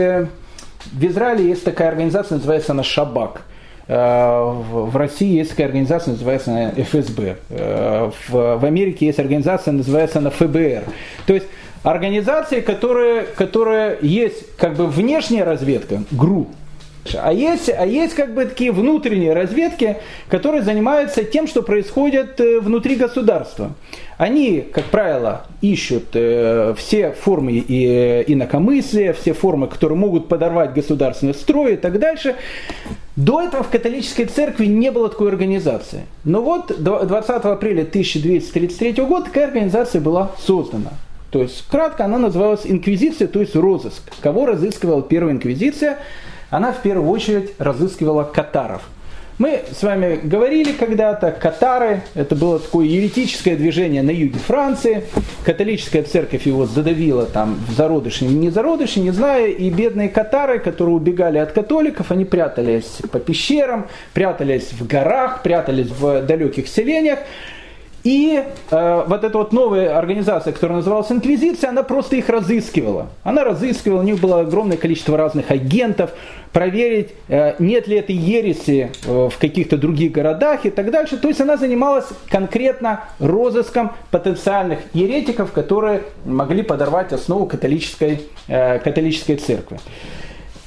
S1: в Израиле есть такая организация, называется она Шабак – Э, в России есть такая организация, называется ФСБ. Э, в Америке есть организация, называется она ФБР. То есть организации, которые, которые есть как бы внешняя разведка, ГРУ, а есть, а есть как бы такие внутренние разведки, которые занимаются тем, что происходит э, внутри государства. Они, как правило, ищут э, все формы и, инакомыслия, все формы, которые могут подорвать государственный строй и так дальше. До этого в католической церкви не было такой организации. Но вот 20 апреля 1233 года такая организация была создана. То есть, кратко, она называлась инквизиция, то есть розыск. Кого разыскивала первая инквизиция? Она в первую очередь разыскивала катаров. Мы с вами говорили когда-то, катары, это было такое еретическое движение на юге Франции, католическая церковь его задавила там в зародыше, не зародыше, не знаю, и бедные катары, которые убегали от католиков, они прятались по пещерам, прятались в горах, прятались в далеких селениях, и э, вот эта вот новая организация, которая называлась Инквизиция, она просто их разыскивала. Она разыскивала, у них было огромное количество разных агентов, проверить, э, нет ли этой ереси э, в каких-то других городах и так дальше. То есть она занималась конкретно розыском потенциальных еретиков, которые могли подорвать основу католической, э, католической церкви.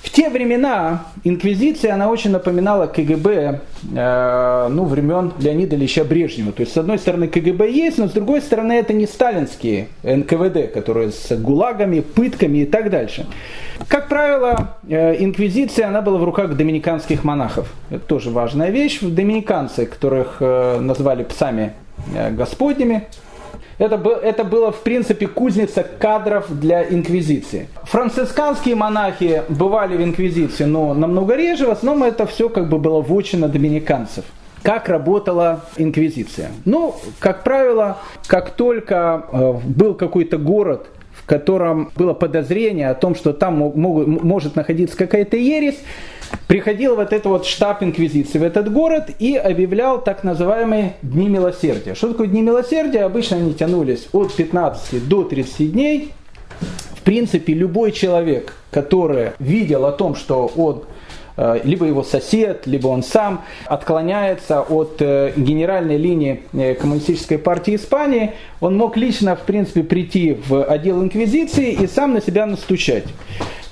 S1: В те времена инквизиция, она очень напоминала КГБ э, ну, времен Леонида Ильича Брежнева. То есть, с одной стороны, КГБ есть, но с другой стороны, это не сталинские НКВД, которые с гулагами, пытками и так дальше. Как правило, э, инквизиция, она была в руках доминиканских монахов. Это тоже важная вещь. Доминиканцы, которых э, назвали псами э, господними, это, это было, в принципе, кузница кадров для инквизиции. Францисканские монахи бывали в инквизиции, но намного реже. В основном это все как бы было вотчина доминиканцев. как работала инквизиция. Ну, как правило, как только э, был какой-то город, в котором было подозрение о том, что там могут, может находиться какая-то ересь, приходил вот этот вот штаб инквизиции в этот город и объявлял так называемые Дни Милосердия. Что такое Дни Милосердия? Обычно они тянулись от 15 до 30 дней. В принципе, любой человек, который видел о том, что он Э, либо его сосед, либо он сам отклоняется от э, генеральной линии э, коммунистической партии Испании, он мог лично, в принципе, прийти в отдел инквизиции и сам на себя настучать.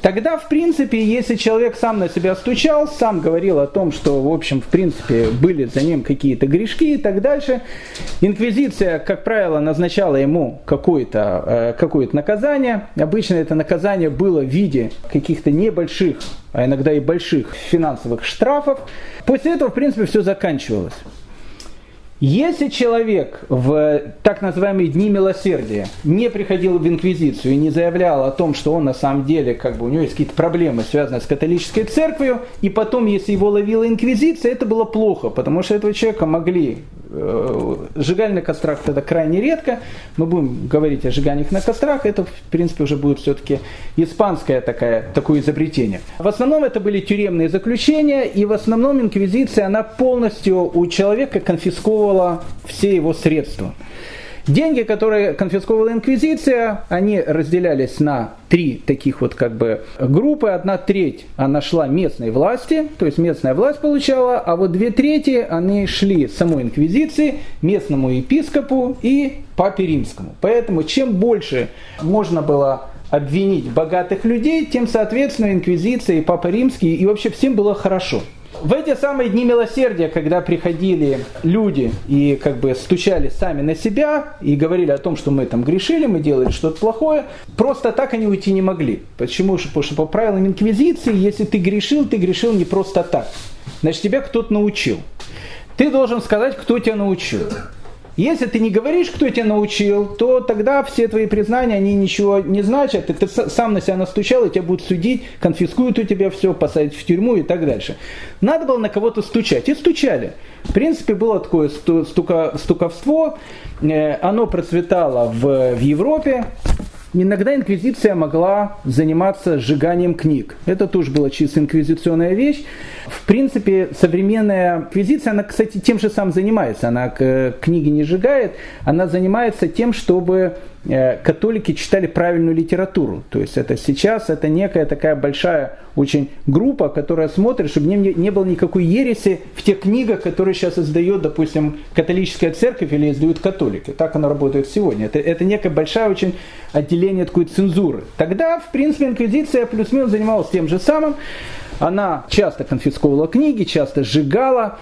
S1: Тогда, в принципе, если человек сам на себя стучал, сам говорил о том, что, в общем, в принципе, были за ним какие-то грешки и так дальше, инквизиция, как правило, назначала ему какое-то э, какое наказание. Обычно это наказание было в виде каких-то небольших, а иногда и больших финансовых штрафов. После этого, в принципе, все заканчивалось. Если человек в так называемые дни милосердия не приходил в инквизицию и не заявлял о том, что он на самом деле, как бы у него есть какие-то проблемы, связанные с католической церковью, и потом, если его ловила инквизиция, это было плохо, потому что этого человека могли сжигали на кострах тогда крайне редко. Мы будем говорить о сжиганиях на кострах. Это, в принципе, уже будет все-таки испанское такое, такое изобретение. В основном это были тюремные заключения, и в основном инквизиция, она полностью у человека конфисковывала все его средства. Деньги, которые конфисковала инквизиция, они разделялись на три таких вот как бы группы. Одна треть она шла местной власти, то есть местная власть получала, а вот две трети они шли самой инквизиции, местному епископу и папе римскому. Поэтому чем больше можно было обвинить богатых людей, тем, соответственно, инквизиция и папа римский, и вообще всем было хорошо. В эти самые дни милосердия, когда приходили люди и как бы стучали сами на себя и говорили о том, что мы там грешили, мы делали что-то плохое, просто так они уйти не могли. Почему? Потому что по правилам инквизиции, если ты грешил, ты грешил не просто так. Значит, тебя кто-то научил. Ты должен сказать, кто тебя научил. Если ты не говоришь, кто тебя научил, то тогда все твои признания, они ничего не значат. Ты, ты сам на себя настучал, и тебя будут судить, конфискуют у тебя все, посадить в тюрьму и так дальше. Надо было на кого-то стучать. И стучали. В принципе, было такое стука, стуковство. Э, оно процветало в, в Европе. Иногда инквизиция могла заниматься сжиганием книг. Это тоже была чисто инквизиционная вещь. В принципе, современная инквизиция, она, кстати, тем же самым занимается. Она книги не сжигает, она занимается тем, чтобы Э, католики читали правильную литературу. То есть это сейчас это некая такая большая очень группа, которая смотрит, чтобы не, не было никакой ереси в тех книгах, которые сейчас издает, допустим, католическая церковь или издают католики. Так оно работает сегодня. Это, это некая большая очень отделение такой цензуры. Тогда, в принципе, инквизиция плюс-минус занималась тем же самым. Она часто конфисковывала книги, часто сжигала.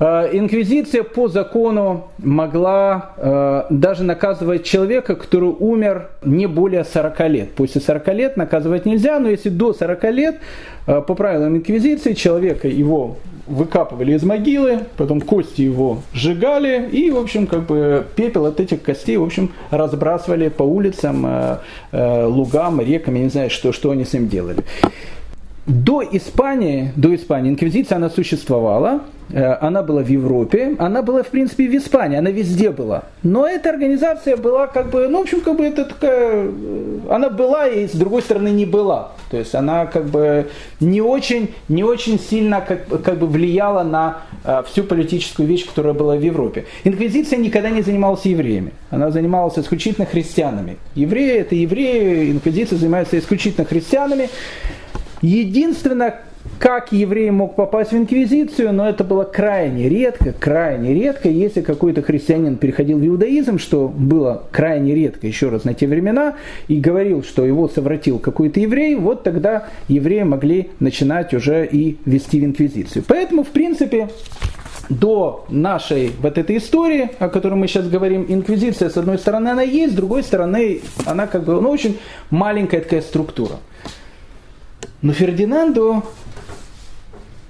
S1: Э, инквизиция по закону могла э, даже наказывать человека, который умер не более 40 лет. После 40 лет наказывать нельзя, но если до 40 лет, э, по правилам инквизиции, человека его выкапывали из могилы, потом кости его сжигали и, в общем, как бы пепел от этих костей, в общем, разбрасывали по улицам, лугам, рекам, я не знаю, что, что они с ним делали. До Испании, до Испании инквизиция она существовала, э, она была в Европе, она была, в принципе, в Испании, она везде была. Но эта организация была как бы, ну, в общем, как бы это такая, э, она была и с другой стороны не была. То есть она как бы не очень, не очень сильно как, как бы влияла на а, всю политическую вещь, которая была в Европе. Инквизиция никогда не занималась евреями, она занималась исключительно христианами. Евреи это евреи, инквизиция занимается исключительно христианами. Единственное, как еврей мог попасть в инквизицию, но это было крайне редко, крайне редко, если какой-то христианин переходил в иудаизм, что было крайне редко еще раз на те времена, и говорил, что его совратил какой-то еврей, вот тогда евреи могли начинать уже и вести в инквизицию. Поэтому, в принципе, до нашей вот этой истории, о которой мы сейчас говорим, инквизиция, с одной стороны, она есть, с другой стороны, она как бы, ну, очень маленькая такая структура. Но Фердинанду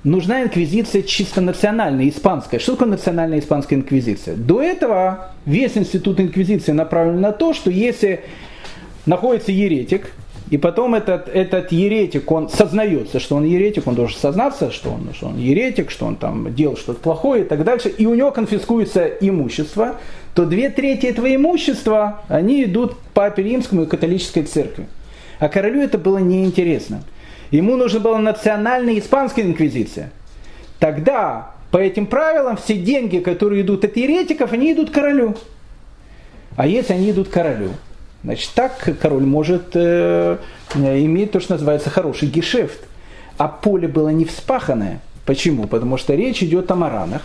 S1: нужна инквизиция чисто национальная, испанская. Что такое национальная испанская инквизиция? До этого весь институт инквизиции направлен на то, что если находится еретик, и потом этот, этот еретик, он сознается, что он еретик, он должен сознаться, что он, что он еретик, что он там делал что-то плохое и так дальше, и у него конфискуется имущество, то две трети этого имущества, они идут папе римскому и католической церкви. А королю это было неинтересно. Ему нужна была национальная испанская инквизиция. Тогда по этим правилам все деньги, которые идут от еретиков, они идут королю. А если они идут королю, значит так король может э, иметь то, что называется хороший гешефт. А поле было не вспаханное. Почему? Потому что речь идет о маранах.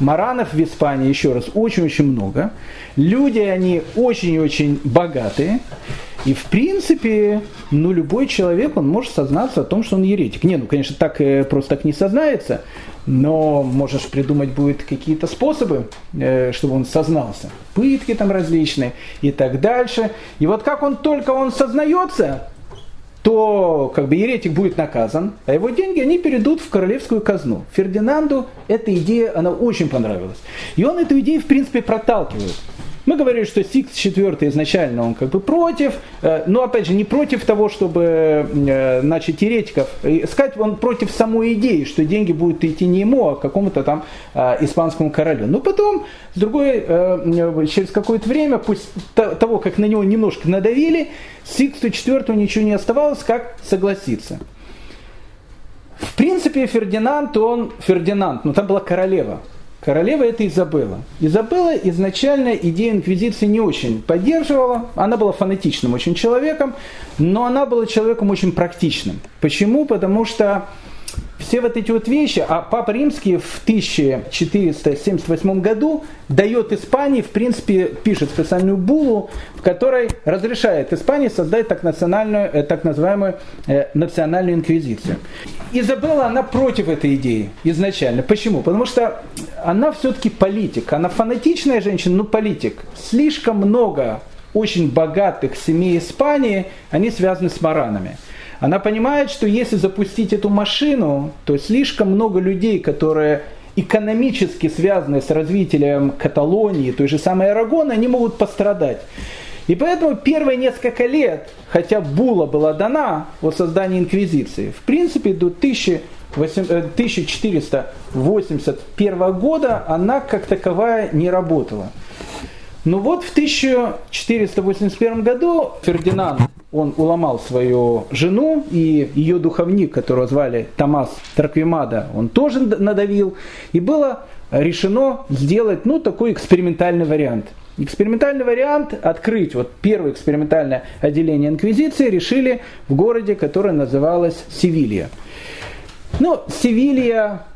S1: Маранов в Испании, еще раз, очень-очень много. Люди, они очень-очень богатые. И в принципе, ну любой человек, он может сознаться о том, что он еретик. Не, ну конечно, так э, просто так не сознается, но можешь придумать будет какие-то способы, э, чтобы он сознался. Пытки там различные и так дальше. И вот как он только он сознается, то как бы еретик будет наказан, а его деньги они перейдут в королевскую казну. Фердинанду эта идея, она очень понравилась. И он эту идею, в принципе, проталкивает. Мы говорили, что Сикс IV изначально он как бы против, э, но опять же не против того, чтобы э, значит, теоретиков искать, он против самой идеи, что деньги будут идти не ему, а какому-то там э, испанскому королю. Но потом, с другой, через какое-то время, после того, как на него немножко надавили, Сиксту IV ничего не оставалось, как согласиться. В принципе, Фердинанд, он Фердинанд, но там была королева. Королева это Изабелла. Изабелла изначально идею инквизиции не очень поддерживала. Она была фанатичным очень человеком, но она была человеком очень практичным. Почему? Потому что все вот эти вот вещи, а Папа Римский в 1478 году дает Испании, в принципе, пишет специальную булу, в которой разрешает Испании создать так, национальную, э, так называемую э, национальную инквизицию. Изабелла, она против этой идеи изначально. Почему? Потому что она все-таки политик, она фанатичная женщина, но политик. Слишком много очень богатых семей Испании, они связаны с маранами. Она понимает, что если запустить эту машину, то слишком много людей, которые экономически связаны с развитием Каталонии, той же самой Арагона, они могут пострадать. И поэтому первые несколько лет, хотя була была дана о создании инквизиции, в принципе до 1481 э, года она как таковая не работала. Но вот в 1481 году Фердинанд он уломал свою жену, и ее духовник, которого звали Томас Траквимада, он тоже надавил, и было решено сделать ну, такой экспериментальный вариант. Экспериментальный вариант открыть, вот первое экспериментальное отделение Инквизиции решили в городе, которое называлось Севилья. Ну, Севилья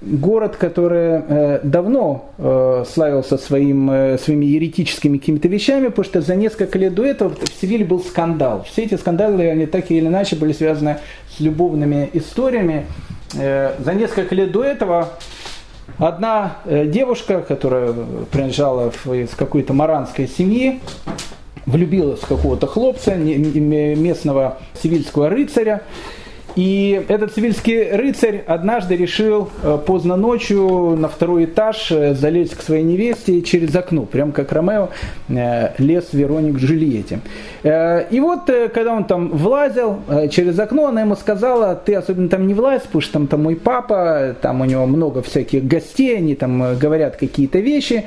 S1: город, который э, давно э, славился своим, э, своими еретическими какими-то вещами, потому что за несколько лет до этого в Севиле был скандал. Все эти скандалы, они так или иначе были связаны с любовными историями. За несколько лет до этого одна девушка, которая принадлежала из какой-то маранской семьи, влюбилась в какого-то хлопца, местного сивильского рыцаря, и этот сивильский рыцарь однажды решил э, поздно ночью на второй этаж э, залезть к своей невесте через окно, прям как Ромео э, лез Вероник к Джульетте. И вот, когда он там влазил через окно, она ему сказала, ты особенно там не влазь, потому что там, там мой папа, там у него много всяких гостей, они там говорят какие-то вещи.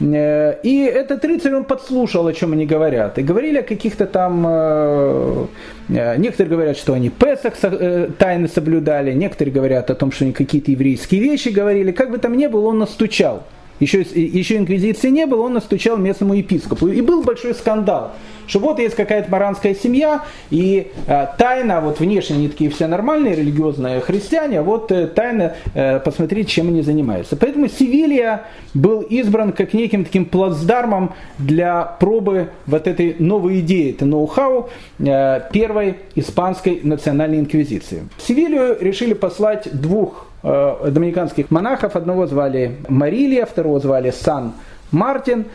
S1: И этот рыцарь, он подслушал, о чем они говорят. И говорили о каких-то там некоторые говорят, что они Песах э, тайны соблюдали, некоторые говорят о том, что они какие-то еврейские вещи говорили. Как бы там ни было, он настучал. Еще, еще инквизиции не было, он настучал местному епископу. И был большой скандал что вот есть какая-то маранская семья, и э, тайна, вот внешне они такие все нормальные, религиозные христиане, а вот э, тайна э, посмотреть, чем они занимаются. Поэтому Севилья был избран как неким таким плацдармом для пробы вот этой новой идеи, это ноу-хау э, первой испанской национальной инквизиции. В Севилью решили послать двух доминиканских монахов, одного звали Марилия, второго звали Сан Мартин.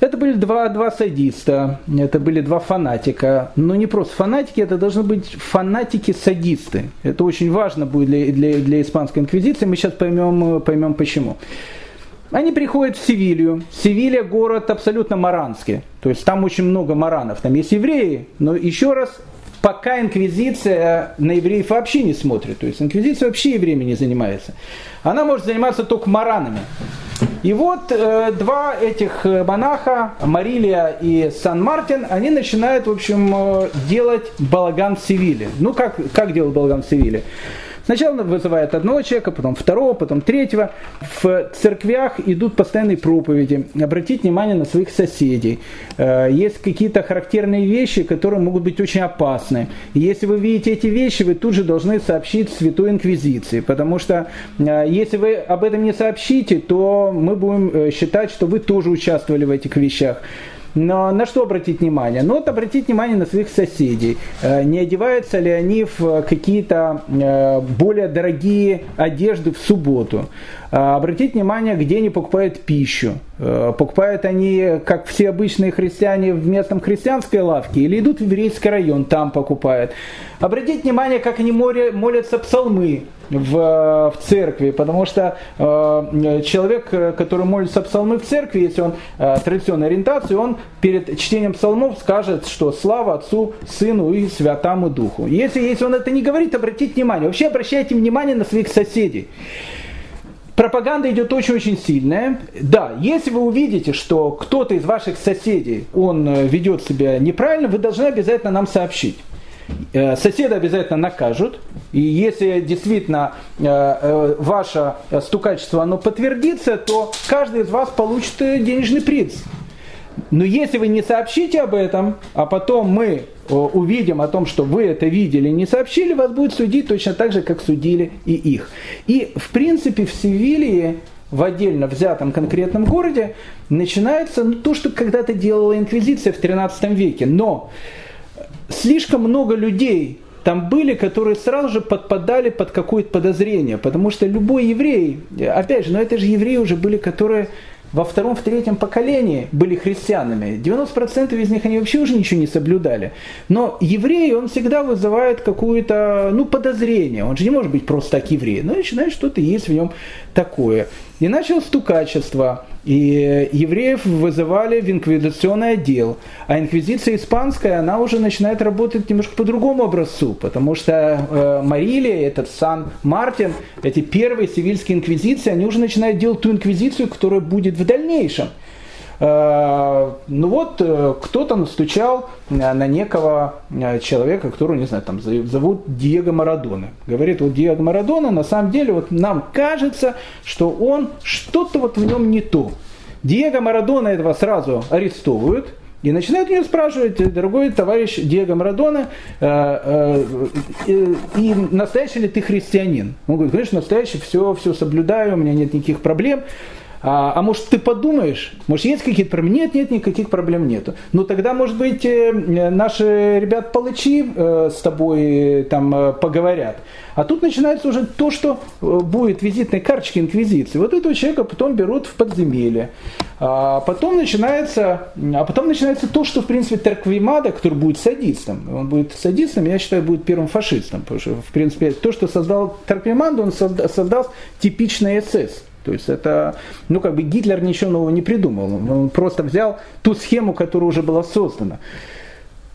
S1: Это были два, два садиста, это были два фанатика. Но не просто фанатики, это должны быть фанатики-садисты. Это очень важно будет для, для, для испанской инквизиции. Мы сейчас поймем, поймем почему. Они приходят в Севилью. Севилья город абсолютно маранский. То есть там очень много маранов. Там есть евреи, но еще раз пока инквизиция на евреев вообще не смотрит. То есть инквизиция вообще евреями не занимается. Она может заниматься только маранами. И вот э, два этих монаха, Марилия и Сан-Мартин, они начинают, в общем, э, делать балаган в Севиле. Ну, как, как делать балаган в Севиле? Сначала вызывает одного человека, потом второго, потом третьего. В церквях идут постоянные проповеди. Обратить внимание на своих соседей. Э, есть какие-то характерные вещи, которые могут быть очень опасны. И если вы видите эти вещи, вы тут же должны сообщить Святой Инквизиции. Потому что э, если вы об этом не сообщите, то мы будем э, считать, что вы тоже участвовали в этих вещах. Но на что обратить внимание? Ну вот обратить внимание на своих соседей. Э, не одеваются ли они в какие-то э, более дорогие одежды в субботу? Э, обратить внимание, где они покупают пищу. Покупают они, как все обычные христиане, в местном христианской лавке или идут в еврейский район, там покупают. Обратить внимание, как они молятся псалмы в, в церкви, потому что э, человек, который молится псалмы в церкви, если он э, традиционной ориентации, он перед чтением псалмов скажет, что слава Отцу, Сыну и Святому Духу. Если, если он это не говорит, обратите внимание. Вообще обращайте внимание на своих соседей. Пропаганда идет очень-очень сильная. Да, если вы увидите, что кто-то из ваших соседей, он э, ведет себя неправильно, вы должны обязательно нам сообщить. Э, соседа обязательно накажут. И если действительно э, э, ваше стукачество оно подтвердится, то каждый из вас получит денежный приз. Но если вы не сообщите об этом, а потом мы увидим о том, что вы это видели, не сообщили, вас будет судить точно так же, как судили и их. И в принципе в Севилье в отдельно взятом конкретном городе начинается ну, то, что когда-то делала инквизиция в 13 веке. Но слишком много людей там были, которые сразу же подпадали под какое-то подозрение, потому что любой еврей, опять же, но это же евреи уже были, которые во втором, в третьем поколении были христианами. 90% из них они вообще уже ничего не соблюдали. Но еврей, он всегда вызывает какое-то ну, подозрение. Он же не может быть просто так еврей. Но начинает что-то есть в нем такое. И начал стукачество. И евреев вызывали в инквизиционный отдел. А инквизиция испанская, она уже начинает работать немножко по другому образцу, потому что э, Марилия, этот Сан-Мартин, эти первые сивильские инквизиции, они уже начинают делать ту инквизицию, которая будет в дальнейшем. Э, ну вот э, кто-то настучал на некого э, человека, которого, не знаю, там зовут Диего Марадона. Говорит, вот Диего Марадона, на самом деле, вот нам кажется, что он, что-то вот в нем не то. Диего Марадона этого сразу арестовывают, и начинают меня спрашивать, дорогой товарищ Диего Марадона, э, э, и настоящий ли ты христианин? Он говорит, конечно, настоящий, все, все соблюдаю, у меня нет никаких проблем. А, а может ты подумаешь, может есть какие-то проблемы? Нет, нет, никаких проблем нету. Ну тогда, может быть, э, наши ребят-палачи э, с тобой э, там поговорят. А тут начинается уже то, что будет визитной карточки инквизиции. Вот этого человека потом берут в подземелье. А потом начинается, а потом начинается то, что, в принципе, Терквимада, который будет садистом, он будет садистом, я считаю, будет первым фашистом. Потому что, в принципе, то, что создал Терквимада, он создал, создал типичный СС. То есть это, ну как бы Гитлер ничего нового не придумал, он просто взял ту схему, которая уже была создана.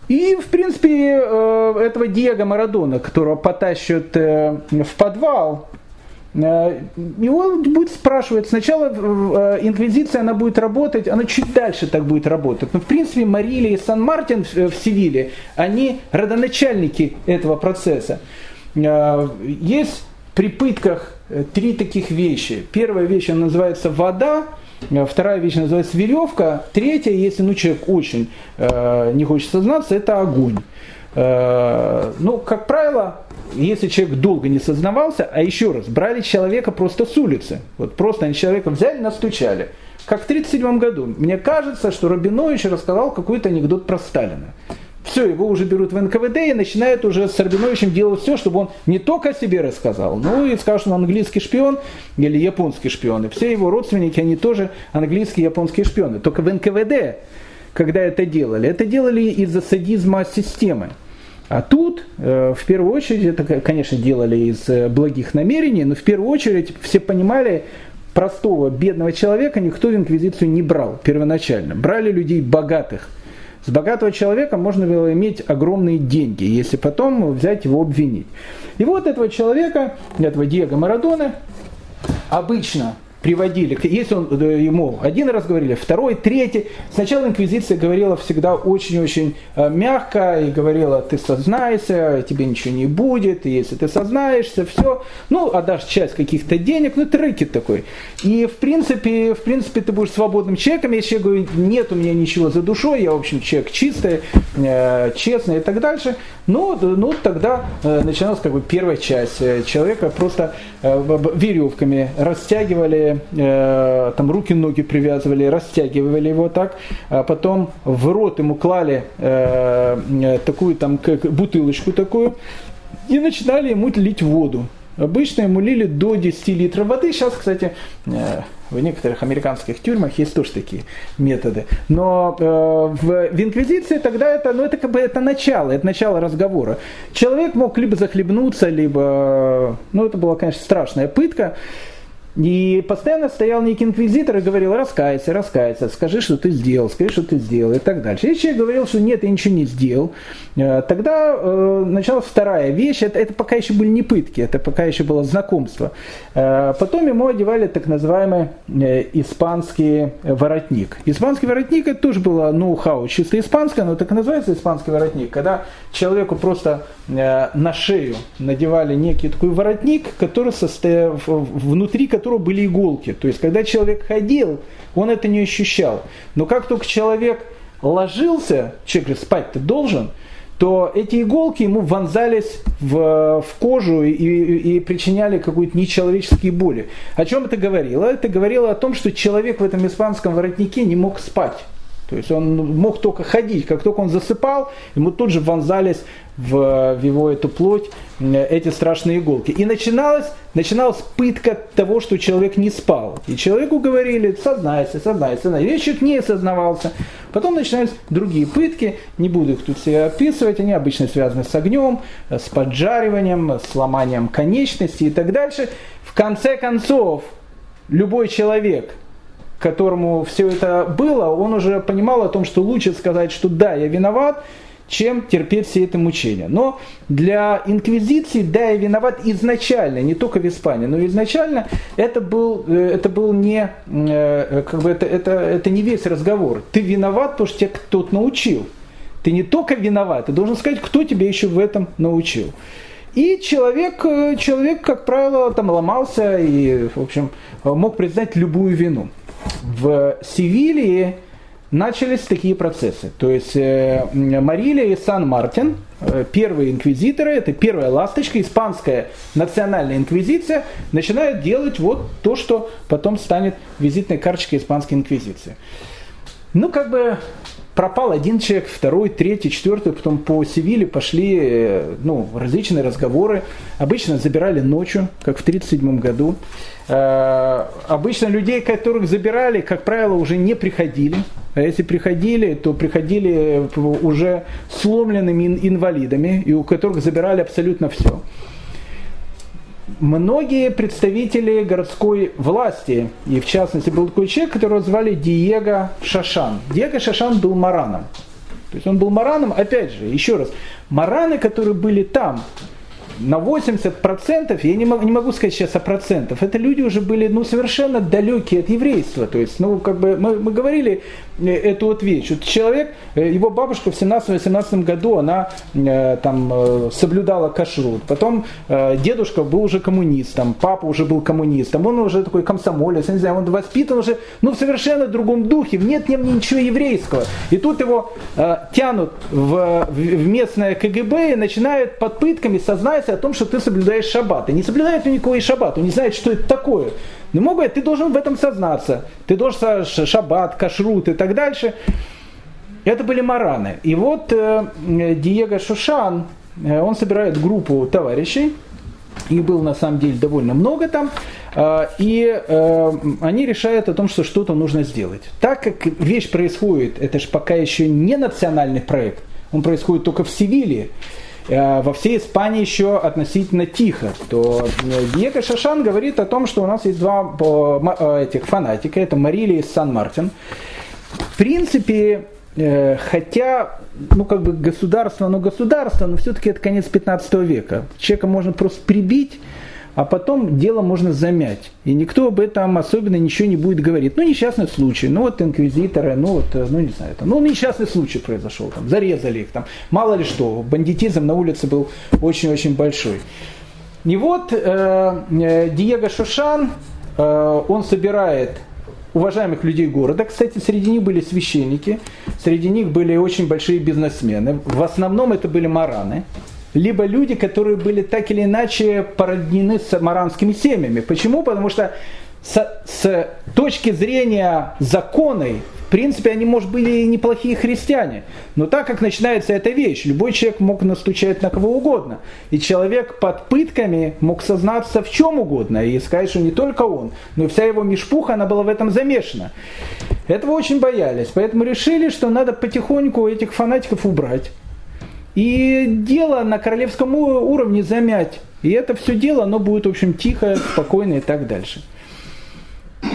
S1: И, в принципе, э, этого Диего Марадона, которого потащат э, в подвал, э, его будет спрашивать, сначала инквизиция, она будет работать, она чуть дальше так будет работать. Но, в принципе, Марили и Сан-Мартин в Севиле, они родоначальники этого процесса. Есть при пытках э, три таких вещи. Первая вещь она называется вода, э, вторая вещь называется веревка, третья, если ну, человек очень э, не хочет сознаться, это огонь. Э, ну, как правило, если человек долго не сознавался, а еще раз, брали человека просто с улицы, вот просто они человека взяли, настучали. Как в 1937 году. Мне кажется, что Рабинович рассказал какой-то анекдот про Сталина. Все, его уже берут в НКВД и начинают уже с Рабиновичем делать все, чтобы он не только о себе рассказал, но и скажут, что он английский шпион или японский шпион. И все его родственники, они тоже английские японские шпионы. Только в НКВД, когда это делали, это делали из-за садизма системы. А тут, э, в первую очередь, это, конечно, делали из э, благих намерений, но в первую очередь все понимали, простого бедного человека никто в инквизицию не брал первоначально. Брали людей богатых – С богатого человека можно было иметь огромные деньги, если потом взять его обвинить. И вот этого человека, этого Диего Марадона, обычно приводили, если он э, ему один раз говорили, второй, третий. Сначала инквизиция говорила всегда очень-очень э, мягко и говорила, ты сознайся, тебе ничего не будет, и если ты сознаешься, все, ну, отдашь часть каких-то денег, ну, трекет такой. И, в принципе, в принципе, ты будешь свободным человеком, если я говорю, нет у меня ничего за душой, я, в общем, человек чистый, э, честный и так дальше, ну, ну тогда начиналась как бы первая часть. Человека просто веревками растягивали э, там руки-ноги привязывали, растягивали его так, а потом в рот ему клали э, э такую там бутылочку такую и начинали ему лить воду. Обычно ему лили до 10 литров воды. Сейчас, кстати, в некоторых американских тюрьмах есть тоже такие методы. Но э, в, в инквизиции тогда это, ну, это как бы это начало, это начало разговора. Человек мог либо захлебнуться, либо, ну, это была, конечно, страшная пытка. И постоянно стоял некий инквизитор и говорил, раскайся, раскайся, скажи, что ты сделал, скажи, что ты сделал и так дальше. Если человек говорил, что нет, я ничего не сделал, э, тогда э, началась вторая вещь, это, это пока еще были не пытки, это пока еще было знакомство. Э, потом ему одевали так называемый испанский воротник. Испанский воротник это тоже было ноу-хау, чисто испанское, но так называется испанский воротник, когда человеку просто на шею надевали некий такой воротник, который состоял внутри которого были иголки. То есть, когда человек ходил, он это не ощущал. Но как только человек ложился, человек говорит, спать ты должен, то эти иголки ему вонзались в, в кожу и, и, и причиняли какую-то нечеловеческие боли. О чем это говорило? Это говорило о том, что человек в этом испанском воротнике не мог спать. То есть он мог только ходить, как только он засыпал, ему тут же вонзались в, в его эту плоть эти страшные иголки. И начиналась, начиналась пытка того, что человек не спал. И человеку говорили, сознайся, сознайся, сознайся. И человек не сознавался. Потом начинались другие пытки, не буду их тут все описывать, они обычно связаны с огнем, с поджариванием, с ломанием конечностей и так дальше. В конце концов, любой человек – которому все это было, он уже понимал о том, что лучше сказать, что да, я виноват, чем терпеть все это мучения. Но для инквизиции, да, я виноват изначально, не только в Испании, но изначально это был, э, это был не, э, как бы это, это, это не весь разговор. Ты виноват, потому что тебя кто-то научил. Ты не только виноват, ты должен сказать, кто тебя еще в этом научил. И человек, э, человек, как правило, там ломался и, в общем, мог признать любую вину в Севилии начались такие процессы. То есть э, Марилия и Сан-Мартин, э, первые инквизиторы, это первая ласточка, испанская национальная инквизиция, начинают делать вот то, что потом станет визитной карточкой испанской инквизиции. Ну, как бы пропал один человек, второй, третий, четвертый, потом по Севиле пошли э, ну, различные разговоры. Обычно забирали ночью, как в 1937 году. Э, обычно людей, которых забирали, как правило, уже не приходили. А если приходили, то приходили уже сломленными инвалидами, и у которых забирали абсолютно все. Многие представители городской власти, и в частности был такой человек, которого звали Диего Шашан. Диего Шашан был мараном. То есть он был мараном, опять же, еще раз, мараны, которые были там, на 80%, я не могу, не могу сказать сейчас о процентах, это люди уже были ну, совершенно далекие от еврейства. То есть, ну, как бы мы, мы говорили эту вот вещь. Вот человек, э, его бабушка в 17-18 году, она э, там соблюдала кашрут. Потом дедушка был уже коммунистом, папа уже был коммунистом, он уже такой комсомолец, не знаю, он воспитан уже ну, в совершенно другом духе, нет в нем ничего еврейского. И тут его э, тянут в, в местное КГБ и начинают под пытками сознать информация о том, что ты соблюдаешь шаббат. И не соблюдает никакой шаббат, он не знает, что это такое. Но могут, ты должен в этом сознаться. Ты должен шаббат, кашрут и так дальше. Это были мараны. И вот э, Диего Шушан, э, он собирает группу товарищей, их было на самом деле довольно много там, э, и э, они решают о том, что что-то нужно сделать. Так как вещь происходит, это же пока еще не национальный проект, он происходит только в Севиле, во всей Испании еще относительно тихо, то э, Диего Шашан говорит о том, что у нас есть два э, этих фанатика, это Марили и Сан-Мартин. В принципе, э, хотя, ну как бы государство, ну государство, но все-таки это конец 15 века. Человека можно просто прибить, а потом дело можно замять. И никто об этом особенно ничего не будет говорить. Ну, несчастный случай, ну вот инквизиторы, ну вот, ну не знаю, там, ну несчастный случай произошел, там, зарезали их, там, мало ли что, бандитизм на улице был очень-очень большой. И вот э, э Диего Шушан, э, он собирает уважаемых людей города. Кстати, среди них были священники, среди них были очень большие бизнесмены. В основном это были мараны либо люди, которые были так или иначе породнены с маранскими семьями. Почему? Потому что с, с точки зрения законы, в принципе, они, может, были неплохие христиане. Но так как начинается эта вещь, любой человек мог настучать на кого угодно. И человек под пытками мог сознаться в чем угодно и сказать, что не только он, но и вся его мешпуха, она была в этом замешана. Этого очень боялись. Поэтому решили, что надо потихоньку этих фанатиков убрать и дело на королевском уровне замять. И это все дело, оно будет, в общем, тихо, спокойно и так дальше.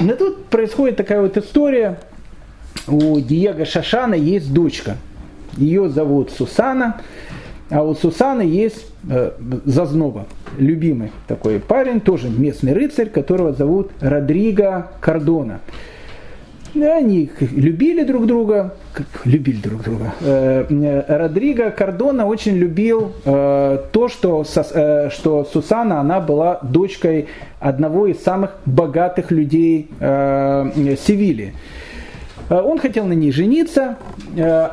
S1: Но тут происходит такая вот история. У Диего Шашана есть дочка. Ее зовут Сусана. А у Сусаны есть э, Зазноба, любимый такой парень, тоже местный рыцарь, которого зовут Родриго Кардона. Они любили друг друга, как любили друг друга. Э, э, Родриго Кардона очень любил э, то, что, что Сусана, она была дочкой одного из самых богатых людей Севильи. Он хотел на ней жениться,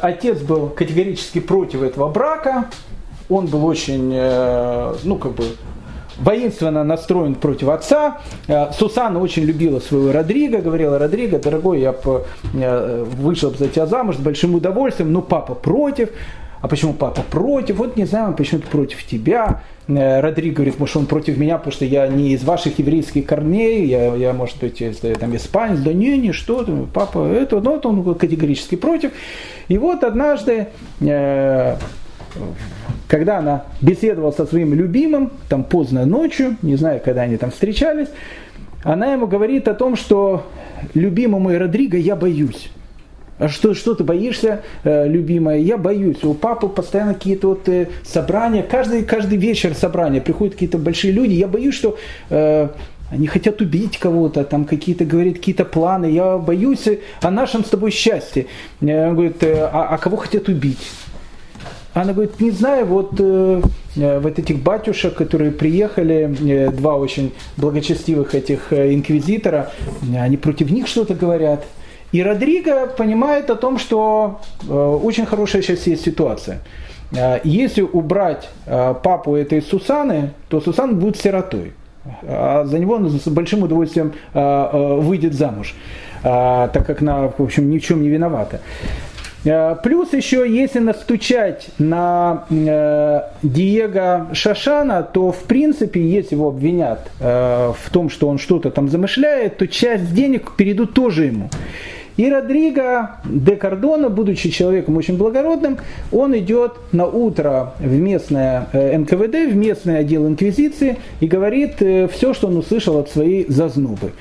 S1: отец был категорически против этого брака, он был очень, ну как бы, воинственно настроен против отца. Э, Сусана очень любила своего Родриго, говорила, Родриго, дорогой, я э, вышел за тебя замуж с большим удовольствием, но папа против. А почему папа против? Вот не знаю, почему-то против тебя. Э, Родриго говорит, может, он против меня, потому что я не из ваших еврейских корней, я, я может быть, из, там, испанец. Да не, не, что ты, папа, это, ну, вот он категорически против. И вот однажды э, когда она беседовала со своим любимым, там поздно ночью, не знаю, когда они там встречались, она ему говорит о том, что любимый мой Родриго, я боюсь. А что, что ты боишься, э, любимая? Я боюсь. У папы постоянно какие-то вот э, собрания, каждый, каждый вечер собрания, приходят какие-то большие люди. Я боюсь, что э, они хотят убить кого-то, там какие-то, говорят, какие-то планы. Я боюсь о нашем с тобой счастье. Он говорит, «Э, а, а кого хотят убить? Она говорит, не знаю, вот, э, э, вот этих батюшек, которые приехали, э, два очень благочестивых этих э, инквизитора, они против них что-то говорят. И Родриго понимает о том, что э, очень хорошая сейчас есть ситуация. Э, если убрать э, папу этой Сусаны, то Сусан будет сиротой. А за него он с большим удовольствием э, э, выйдет замуж, э, так как она, в общем, ни в чем не виновата. Э, плюс еще, если настучать на э, Диего Шашана, то в принципе, если его обвинят э, в том, что он что-то там замышляет, то часть денег перейдут тоже ему. И Родриго де Кардона, будучи человеком очень благородным, он идет на утро в местное НКВД, в местный отдел инквизиции и говорит все, что он услышал от своей зазнубы.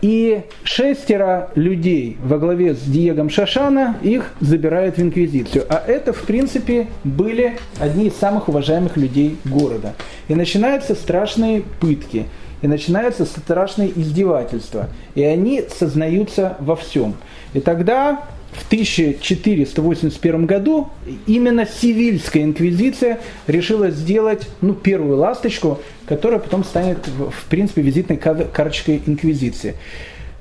S1: И шестеро людей во главе с Диегом Шашана их забирают в Инквизицию. А это, в принципе, были одни из самых уважаемых людей города. И начинаются страшные пытки, и начинаются страшные издевательства. И они сознаются во всем. И тогда в 1481 году именно Сивильская инквизиция решила сделать ну, первую ласточку, которая потом станет, в принципе, визитной карточкой инквизиции.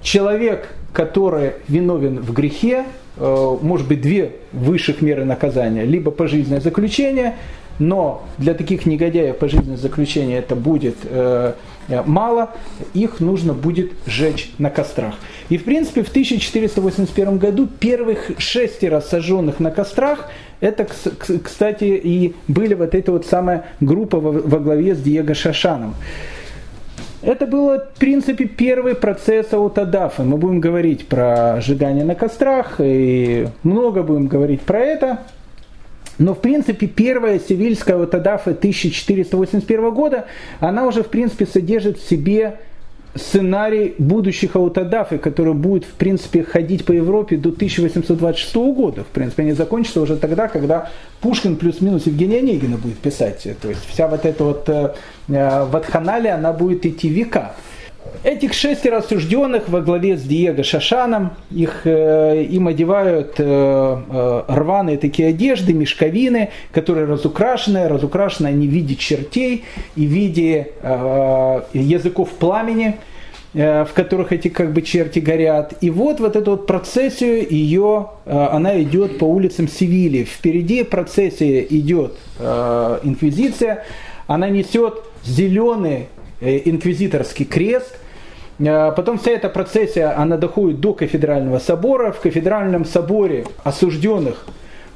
S1: Человек, который виновен в грехе, э, может быть, две высших меры наказания. Либо пожизненное заключение, но для таких негодяев пожизненное заключение это будет э, мало, их нужно будет сжечь на кострах. И в принципе в 1481 году первых шестеро сожженных на кострах, это, кстати, и были вот эта вот самая группа во, главе с Диего Шашаном. Это было, в принципе, первый процесс аутодафы. Мы будем говорить про сжигание на кострах, и много будем говорить про это. Но, в принципе, первая севильская Утадафа 1481 года, она уже, в принципе, содержит в себе сценарий будущих аутодафы, который будет, в принципе, ходить по Европе до 1826 года. В принципе, они закончатся уже тогда, когда Пушкин плюс-минус Евгения Онегина будет писать. То есть вся вот эта вот э, э ватханалия, она будет идти века. Этих шестеро осужденных во главе с Диего Шашаном, их, э, им одевают э, э, рваные такие одежды, мешковины, которые разукрашены, разукрашены они в виде чертей и в виде э, языков пламени, э, в которых эти как бы черти горят. И вот вот эту вот процессию ее, э, она идет по улицам Севильи. Впереди процессия идет э, инквизиция, она несет зеленый инквизиторский крест. Э, потом вся эта процессия, она доходит до кафедрального собора. В кафедральном соборе осужденных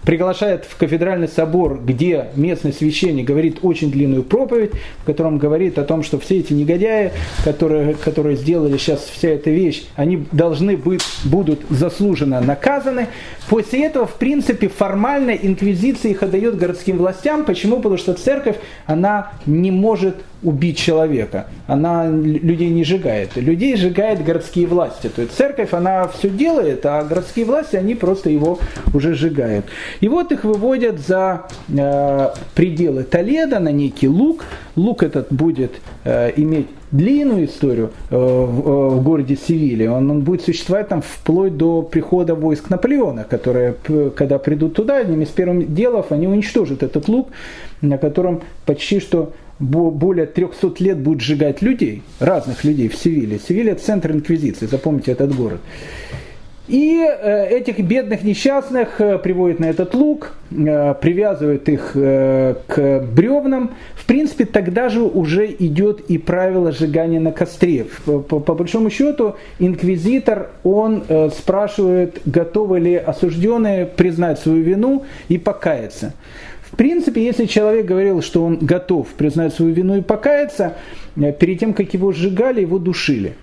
S1: приглашает в кафедральный собор, где местный священник говорит очень длинную проповедь, в котором говорит о том, что все эти негодяи, которые, которые сделали сейчас вся эта вещь, они должны быть, будут заслуженно наказаны. После этого, в принципе, формально инквизиция их отдает городским властям. Почему? Потому что церковь, она не может убить человека. Она людей не сжигает. Людей сжигает городские власти. То есть церковь, она все делает, а городские власти, они просто его уже сжигают. И вот их выводят за э, пределы Толеда на некий луг. Луг этот будет э, иметь длинную историю э, в, э, в городе Севиле. Он, он будет существовать там вплоть до прихода войск Наполеона, которые, когда придут туда, одним из первых делов они уничтожат этот луг, на котором почти что более 300 лет будет сжигать людей, разных людей в Севиле. Севиле – это центр инквизиции, запомните этот город. И э, этих бедных несчастных э, приводят на этот луг, э, привязывают их к бревнам. В принципе, тогда же уже идет и правило сжигания на костре. По большому счету, инквизитор, он спрашивает, готовы ли осужденные признать свою вину и покаяться. В принципе, если человек говорил, что он готов признать свою вину и покаяться, э, перед тем, как его сжигали, его душили.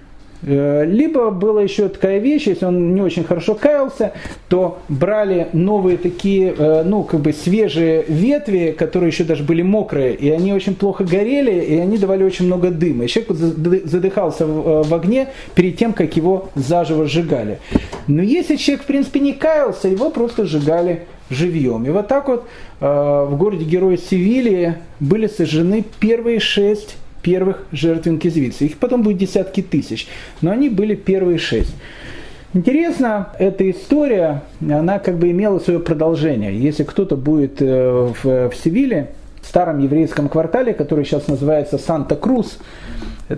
S1: Э, либо была еще такая вещь, если он не очень хорошо каялся, то брали новые такие, э, ну, как бы свежие ветви, которые еще даже были мокрые, и они очень плохо горели, и они давали очень много дыма. И человек задыхался в огне перед тем, как его заживо сжигали. Но если человек, в принципе, не каялся, его просто сжигали живьем. И вот так вот э, в городе Героя Севилии были сожжены первые шесть первых жертв инквизиции. Их потом будет десятки тысяч, но они были первые шесть. Интересно, эта история, она как бы имела свое продолжение. Если кто-то будет э, в, в Севиле, в старом еврейском квартале, который сейчас называется Санта-Крус,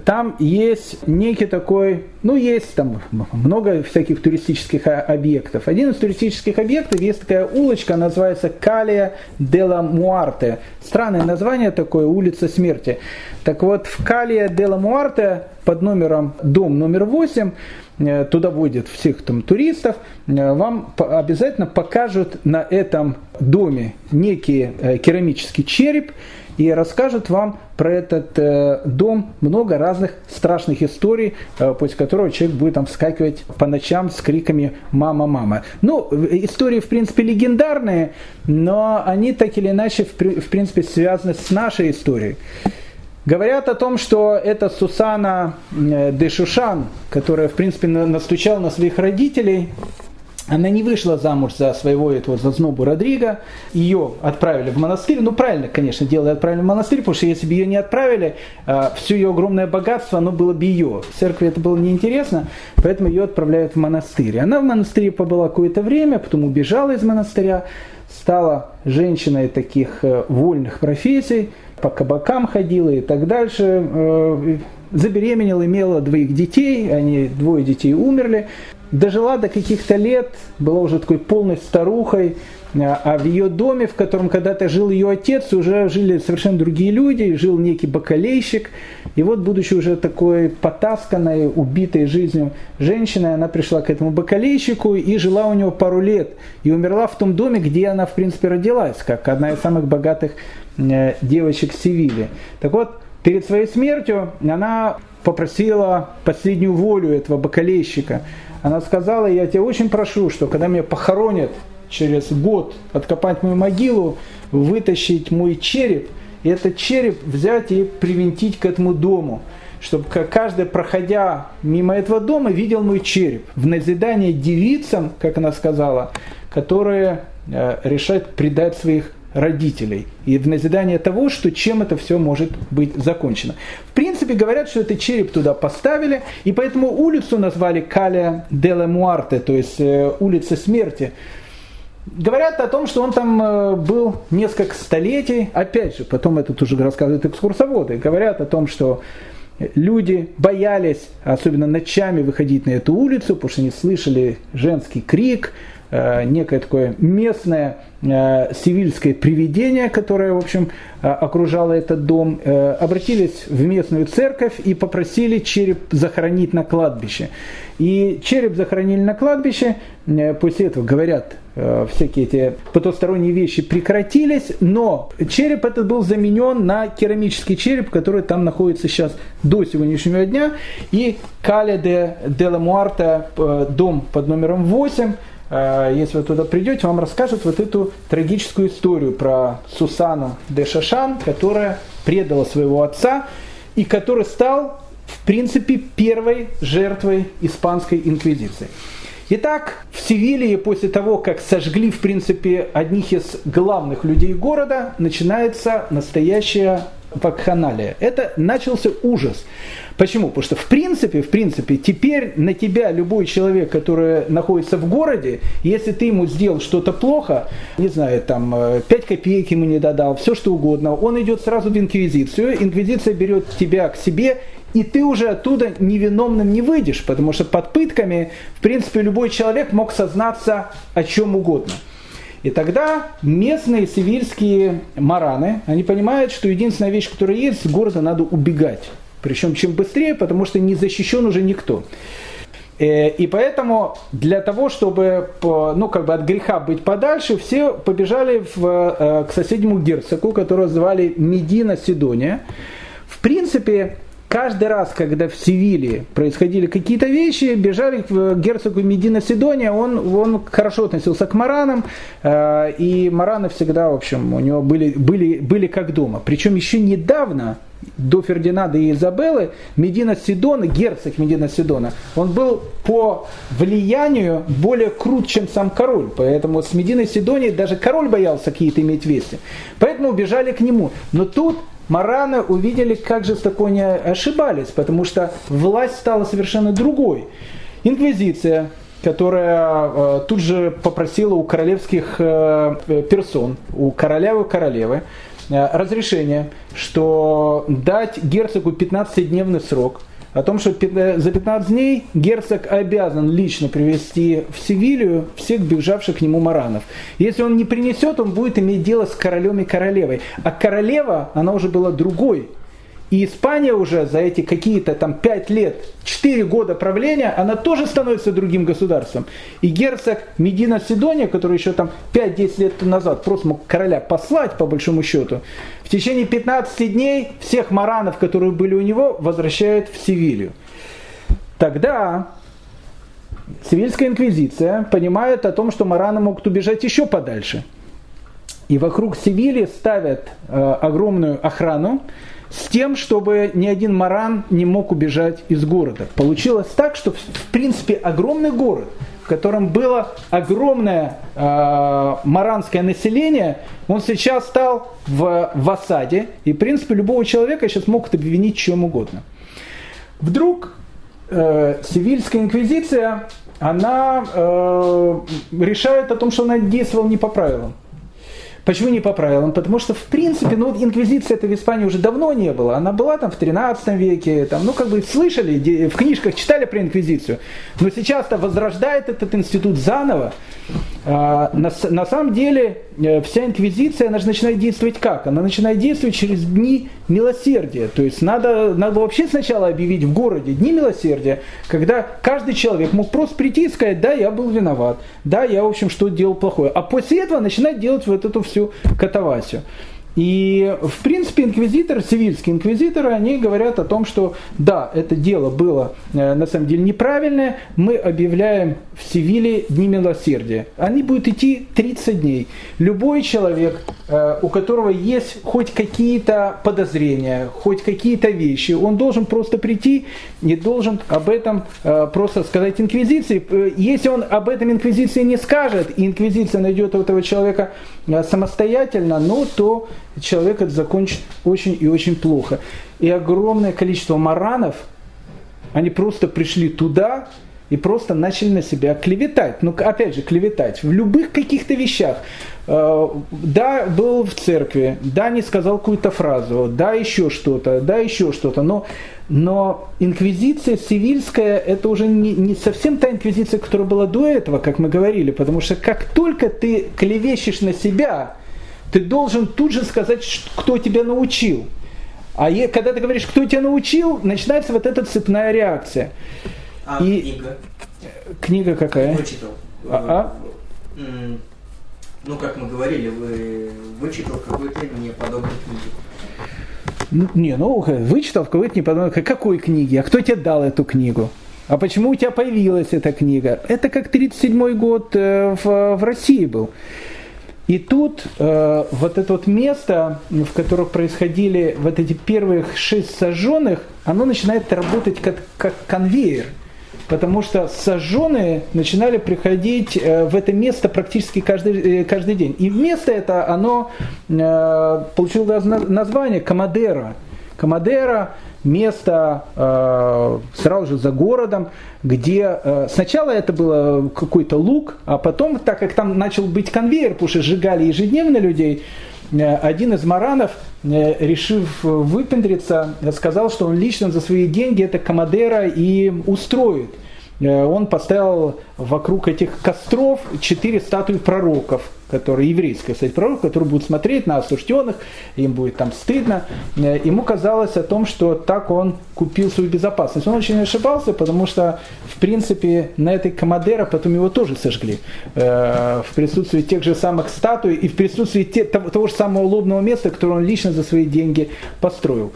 S1: там есть некий такой, ну есть там много всяких туристических объектов. Один из туристических объектов есть такая улочка, называется Калия де ла Муарте. Странное название такое, улица смерти. Так вот, в Калия де ла Муарте под номером дом номер 8 э, туда водят всех там туристов, э, вам обязательно покажут на этом доме некий э, керамический череп, и расскажет вам про этот э, дом много разных страшных историй, э, после которого человек будет там вскакивать по ночам с криками «мама, мама». Ну, истории, в принципе, легендарные, но они так или иначе, в, в принципе, связаны с нашей историей. Говорят о том, что это Сусана э, де Шушан, которая, в принципе, настучала на своих родителей, она не вышла замуж за своего этого зазнобу Родриго, ее отправили в монастырь, ну правильно, конечно, делали, отправили в монастырь, потому что если бы ее не отправили, а, все ее огромное богатство, оно было бы ее. Церкви это было неинтересно, поэтому ее отправляют в монастырь. Она в монастыре побыла какое-то время, потом убежала из монастыря, стала женщиной таких э, вольных профессий, по кабакам ходила и так дальше, э, забеременела, имела двоих детей, они двое детей умерли, дожила до каких-то лет, была уже такой полной старухой, а, а в ее доме, в котором когда-то жил ее отец, уже жили совершенно другие люди, жил некий бакалейщик. И вот, будучи уже такой потасканной, убитой жизнью женщиной, она пришла к этому бакалейщику и жила у него пару лет. И умерла в том доме, где она, в принципе, родилась, как одна из самых богатых э, девочек Севили. Так вот, перед своей смертью она попросила последнюю волю этого бакалейщика – она сказала, я тебя очень прошу, что когда меня похоронят через год, откопать мою могилу, вытащить мой череп, и этот череп взять и привинтить к этому дому. чтобы каждый, проходя мимо этого дома, видел мой череп. В назидание девицам, как она сказала, которые э, решают предать своих родителей. И в назидание того, что чем это все может быть закончено. В принципе, говорят, что этот череп туда поставили, и поэтому улицу назвали Каля де ла Муарте, то есть э, улица смерти. Говорят о том, что он там э, был несколько столетий. Опять же, потом это уже рассказывают экскурсоводы. Говорят о том, что люди боялись, особенно ночами, выходить на эту улицу, потому что они слышали женский крик, некое такое местное э, сивильское привидение, которое, в общем, э, окружало этот дом, обратились в местную церковь и попросили череп захоронить на кладбище. И череп захоронили на кладбище, после этого, говорят, всякие эти потусторонние вещи прекратились, но череп этот был заменен на керамический череп, который там находится сейчас до сегодняшнего дня. И Кале де, де ла Муарта, дом под номером 8, Э, если вы туда придете, вам расскажут вот эту трагическую историю про Сусану де Шашан, которая предала своего отца и который стал, в принципе, первой жертвой испанской инквизиции. Итак, в Севилии после того, как сожгли, в принципе, одних из главных людей города, начинается настоящая вакханалия. Это начался ужас. Почему? Потому что в принципе, в принципе, теперь на тебя любой человек, который находится в городе, если ты ему сделал что-то плохо, не знаю, там 5 э, копеек ему не додал, все что угодно, он идет сразу в инквизицию, инквизиция берет тебя к себе и ты уже оттуда невиновным не выйдешь, потому что под пытками, в принципе, любой человек мог сознаться о чем угодно. И тогда местные сивильские мараны, они понимают, что единственная вещь, которая есть, с города надо убегать. Причем чем быстрее, потому что не защищен уже никто. Э, и поэтому для того, чтобы ну, как бы от греха быть подальше, все побежали в, э, к соседнему герцогу, которого звали Медина Сидония. В принципе, каждый раз, когда в Севиле происходили какие-то вещи, бежали к герцогу Медина Сидония, он, он хорошо относился к маранам, э, и мараны всегда, в общем, у него были, были, были как дома. Причем еще недавно, до Фердинанда и Изабеллы, Медина Сидона, герцог Медина Сидона, он был по влиянию более крут, чем сам король. Поэтому с Мединой Сидонией даже король боялся какие-то иметь вести. Поэтому убежали к нему. Но тут Мараны увидели, как жестоко они ошибались, потому что власть стала совершенно другой. Инквизиция, которая э, тут же попросила у королевских э, персон, у короля и у королевы, разрешение, что дать герцогу 15-дневный срок – о том, что э, за 15 дней герцог обязан лично привести в Севилью всех бежавших к нему маранов. Если он не принесет, он будет иметь дело с королем и королевой. А королева, она уже была другой, и Испания уже за эти какие-то там 5 лет, 4 года правления, она тоже становится другим государством. И герцог Медина Сидония, который еще там 5-10 лет назад просто мог короля послать, по большому счету, в течение 15 дней всех маранов, которые были у него, возвращает в Севилью. Тогда Севильская инквизиция понимает о том, что мараны могут убежать еще подальше. И вокруг Севильи ставят э, огромную охрану, с тем, чтобы ни один маран не мог убежать из города. Получилось так, что в принципе огромный город, в котором было огромное э, маранское население, он сейчас стал в, в осаде, и в принципе любого человека сейчас могут обвинить чем угодно. Вдруг э, Севильская инквизиция, она э, решает о том, что она действовала не по правилам. Почему не по правилам? Потому что, в принципе, ну вот инквизиция это в Испании уже давно не было. Она была там в 13 веке, там, ну как бы слышали, в книжках читали про инквизицию. Но сейчас-то возрождает этот институт заново. А, на, на самом деле э, вся инквизиция, она же начинает действовать как? Она начинает действовать через дни милосердия. То есть надо, надо вообще сначала объявить в городе дни милосердия, когда каждый человек мог просто прийти и сказать, да, я был виноват, да, я, в общем, что делал плохое. А после этого начинать делать вот эту всю катавасию. И, в принципе, инквизиторы, сивильские инквизиторы, они говорят о том, что да, это дело было э, на самом деле неправильное, мы объявляем в Севиле дни милосердия. Они будут идти 30 дней. Любой человек, э, у которого есть хоть какие-то подозрения, хоть какие-то вещи, он должен просто прийти и должен об этом э, просто сказать инквизиции. Если он об этом инквизиции не скажет, и инквизиция найдет этого человека самостоятельно, ну, то человек это закончит очень и очень плохо. И огромное количество маранов, они просто пришли туда и просто начали на себя клеветать. Ну, опять же, клеветать в любых каких-то вещах. Э, да, был в церкви, да, не сказал какую-то фразу, да, еще что-то, да, еще что-то. Но, но инквизиция сивильская, это уже не, не совсем та инквизиция, которая была до этого, как мы говорили. Потому что как только ты клевещешь на себя, ты должен тут же сказать, кто тебя научил. А когда ты говоришь, кто тебя научил, начинается вот эта цепная реакция.
S2: А и... книга?
S1: Книга какая?
S2: Вычитал. А, а? Ну, как мы говорили, вы вычитал какую-то неподобную книгу.
S1: Ну, не, ну, вычитал какую-то неподобную Какой книги? А кто тебе дал эту книгу? А почему у тебя появилась эта книга? Это как 37 год э, в, в России был. И тут э, вот это вот место, в котором происходили вот эти первых шесть сожженных, оно начинает работать как, как конвейер. Потому что сожженные начинали приходить э, в это место практически каждый, э, каждый день. И место это, оно э, получило название Камадера. Камадера место сразу же за городом, где сначала это было какой-то луг, а потом, так как там начал быть конвейер, потому что сжигали ежедневно людей, один из маранов, э, решив выпендриться, сказал, что он лично за свои деньги это Камадера и устроит. Э, он поставил вокруг этих костров четыре статуи пророков, которые еврейские, кстати, пророк, которые будут смотреть на осужденных, им будет там стыдно. Э, ему казалось о том, что так он купил свою безопасность. Он очень ошибался, потому что, в принципе, на этой Камадера потом его тоже сожгли. Э, в присутствии тех же самых статуй и в присутствии того же самого лобного места, которое он лично за свои деньги построил.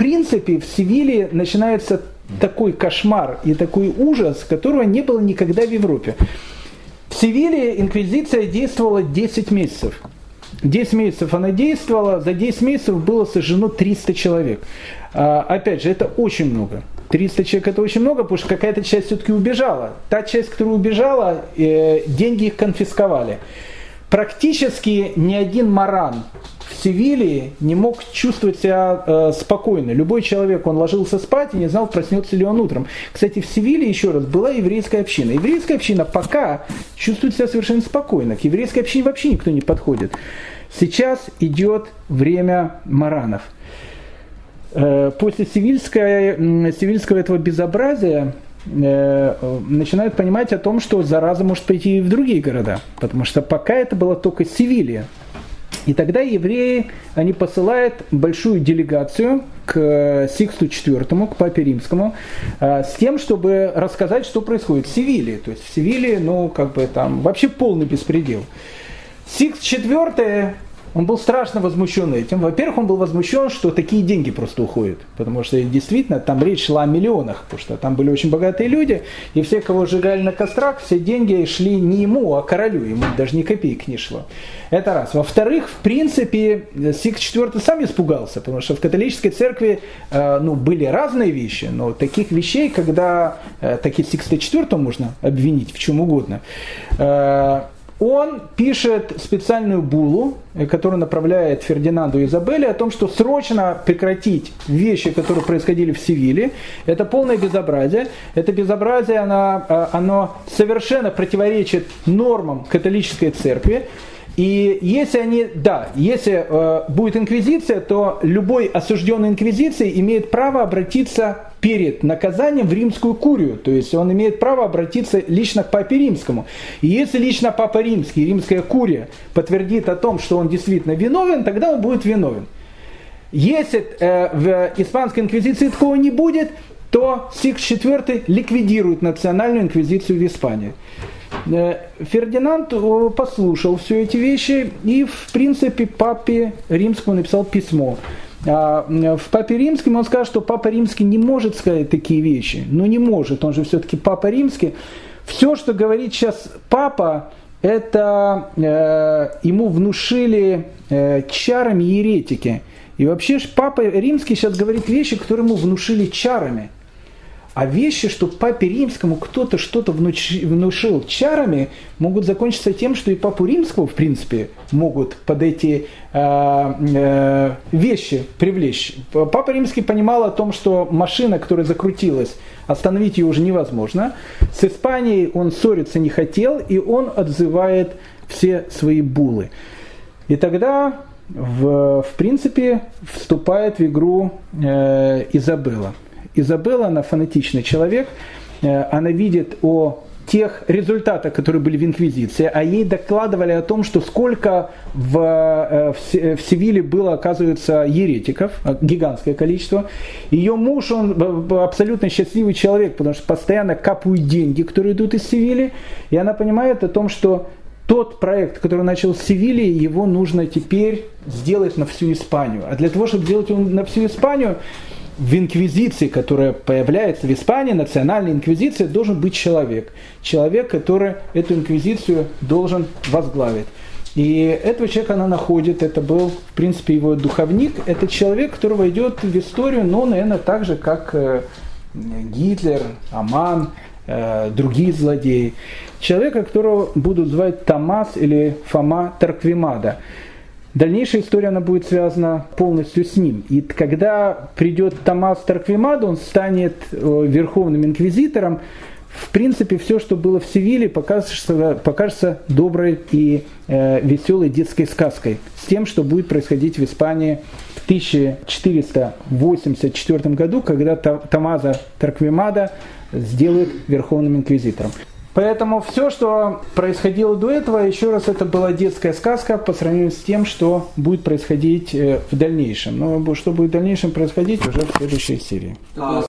S1: Принципе, в Севиле начинается такой кошмар и такой ужас, которого не было никогда в Европе. В Севиле инквизиция действовала 10 месяцев. 10 месяцев она действовала, за 10 месяцев было сожжено 300 человек. А, опять же, это очень много. 300 человек это очень много, потому что какая-то часть все-таки убежала. Та часть, которая убежала, э, деньги их конфисковали. Практически ни один маран в Севиле не мог чувствовать себя э, спокойно. Любой человек, он ложился спать и не знал, проснется ли он утром. Кстати, в Севиле, еще раз, была еврейская община. Еврейская община пока чувствует себя совершенно спокойно. К еврейской общине вообще никто не подходит. Сейчас идет время маранов. Э, после сивильского этого безобразия начинают понимать о том, что зараза может пойти и в другие города. Потому что пока это было только Севилья. И тогда евреи, они посылают большую делегацию к Сиксту IV, к Папе Римскому, э, с тем, чтобы рассказать, что происходит в Севиле. То есть в Севиле, ну, как бы там вообще полный беспредел. Сикст IV он был страшно возмущен этим. Во-первых, он был возмущен, что такие деньги просто уходят. Потому что действительно там речь шла о миллионах. Потому что там были очень богатые люди. И все, кого сжигали на кострах, все деньги шли не ему, а королю. Ему даже ни копейки не шло. Это раз. Во-вторых, в принципе, Сикст IV сам испугался. Потому что в католической церкви э, ну, были разные вещи. Но таких вещей, когда э, таки Сикста IV можно обвинить в чем угодно, э, он пишет специальную булу, э, которую направляет Фердинанду и Изабелле, о том, что срочно прекратить вещи, которые происходили в Севиле. Это полное безобразие. Это безобразие, оно, э, оно совершенно противоречит нормам католической церкви. И если они, да, если э, будет инквизиция, то любой осужденный инквизицией имеет право обратиться перед наказанием в римскую курию. То есть он имеет право обратиться лично к папе римскому. И если лично папа римский, римская курия подтвердит о том, что он действительно виновен, тогда он будет виновен. Если э, в испанской инквизиции такого не будет, то Сикс IV ликвидирует национальную инквизицию в Испании. Фердинанд послушал все эти вещи и, в принципе, папе римскому написал письмо. А в Папе Римском он скажет, что Папа Римский не может сказать такие вещи. Ну не может, он же все-таки Папа Римский. Все, что говорит сейчас Папа, это э, ему внушили э, чарами еретики. И вообще Папа Римский сейчас говорит вещи, которые ему внушили чарами. А вещи, что папе римскому кто-то что-то внушил чарами, могут закончиться тем, что и папу римскому, в принципе, могут под эти э, э, вещи привлечь. Папа римский понимал о том, что машина, которая закрутилась, остановить ее уже невозможно. С Испанией он ссориться не хотел, и он отзывает все свои булы. И тогда, в, в принципе, вступает в игру э, Изабелла. Изабелла, она фанатичный человек, э, она видит о тех результатах, которые были в Инквизиции, а ей докладывали о том, что сколько в, э, в, в Севиле было, оказывается, еретиков, э, гигантское количество. Ее муж, он абсолютно счастливый человек, потому что постоянно капают деньги, которые идут из Севили, и она понимает о том, что тот проект, который начал в Севиле, его нужно теперь сделать на всю Испанию. А для того, чтобы сделать его на всю Испанию, в инквизиции, которая появляется в Испании, национальной инквизиции, должен быть человек. Человек, который эту инквизицию должен возглавить. И этого человека она находит, это был, в принципе, его духовник. Это человек, который войдет в историю, но, наверное, так же, как э, Гитлер, Аман, э, другие злодеи. Человека, которого будут звать Томас или Фома Тарквимада. Дальнейшая история она будет связана полностью с ним. И когда придет Томас Тарквимад, он станет э, верховным инквизитором, в принципе, все, что было в Севиле, покажется, покажется доброй и э, веселой детской сказкой с тем, что будет происходить в Испании в 1484 году, когда Томаза Тарквимада сделают верховным инквизитором. Поэтому все, что происходило до этого, еще раз, это была детская сказка по сравнению с тем, что будет происходить э, в дальнейшем. Но что будет в дальнейшем происходить уже в следующей серии.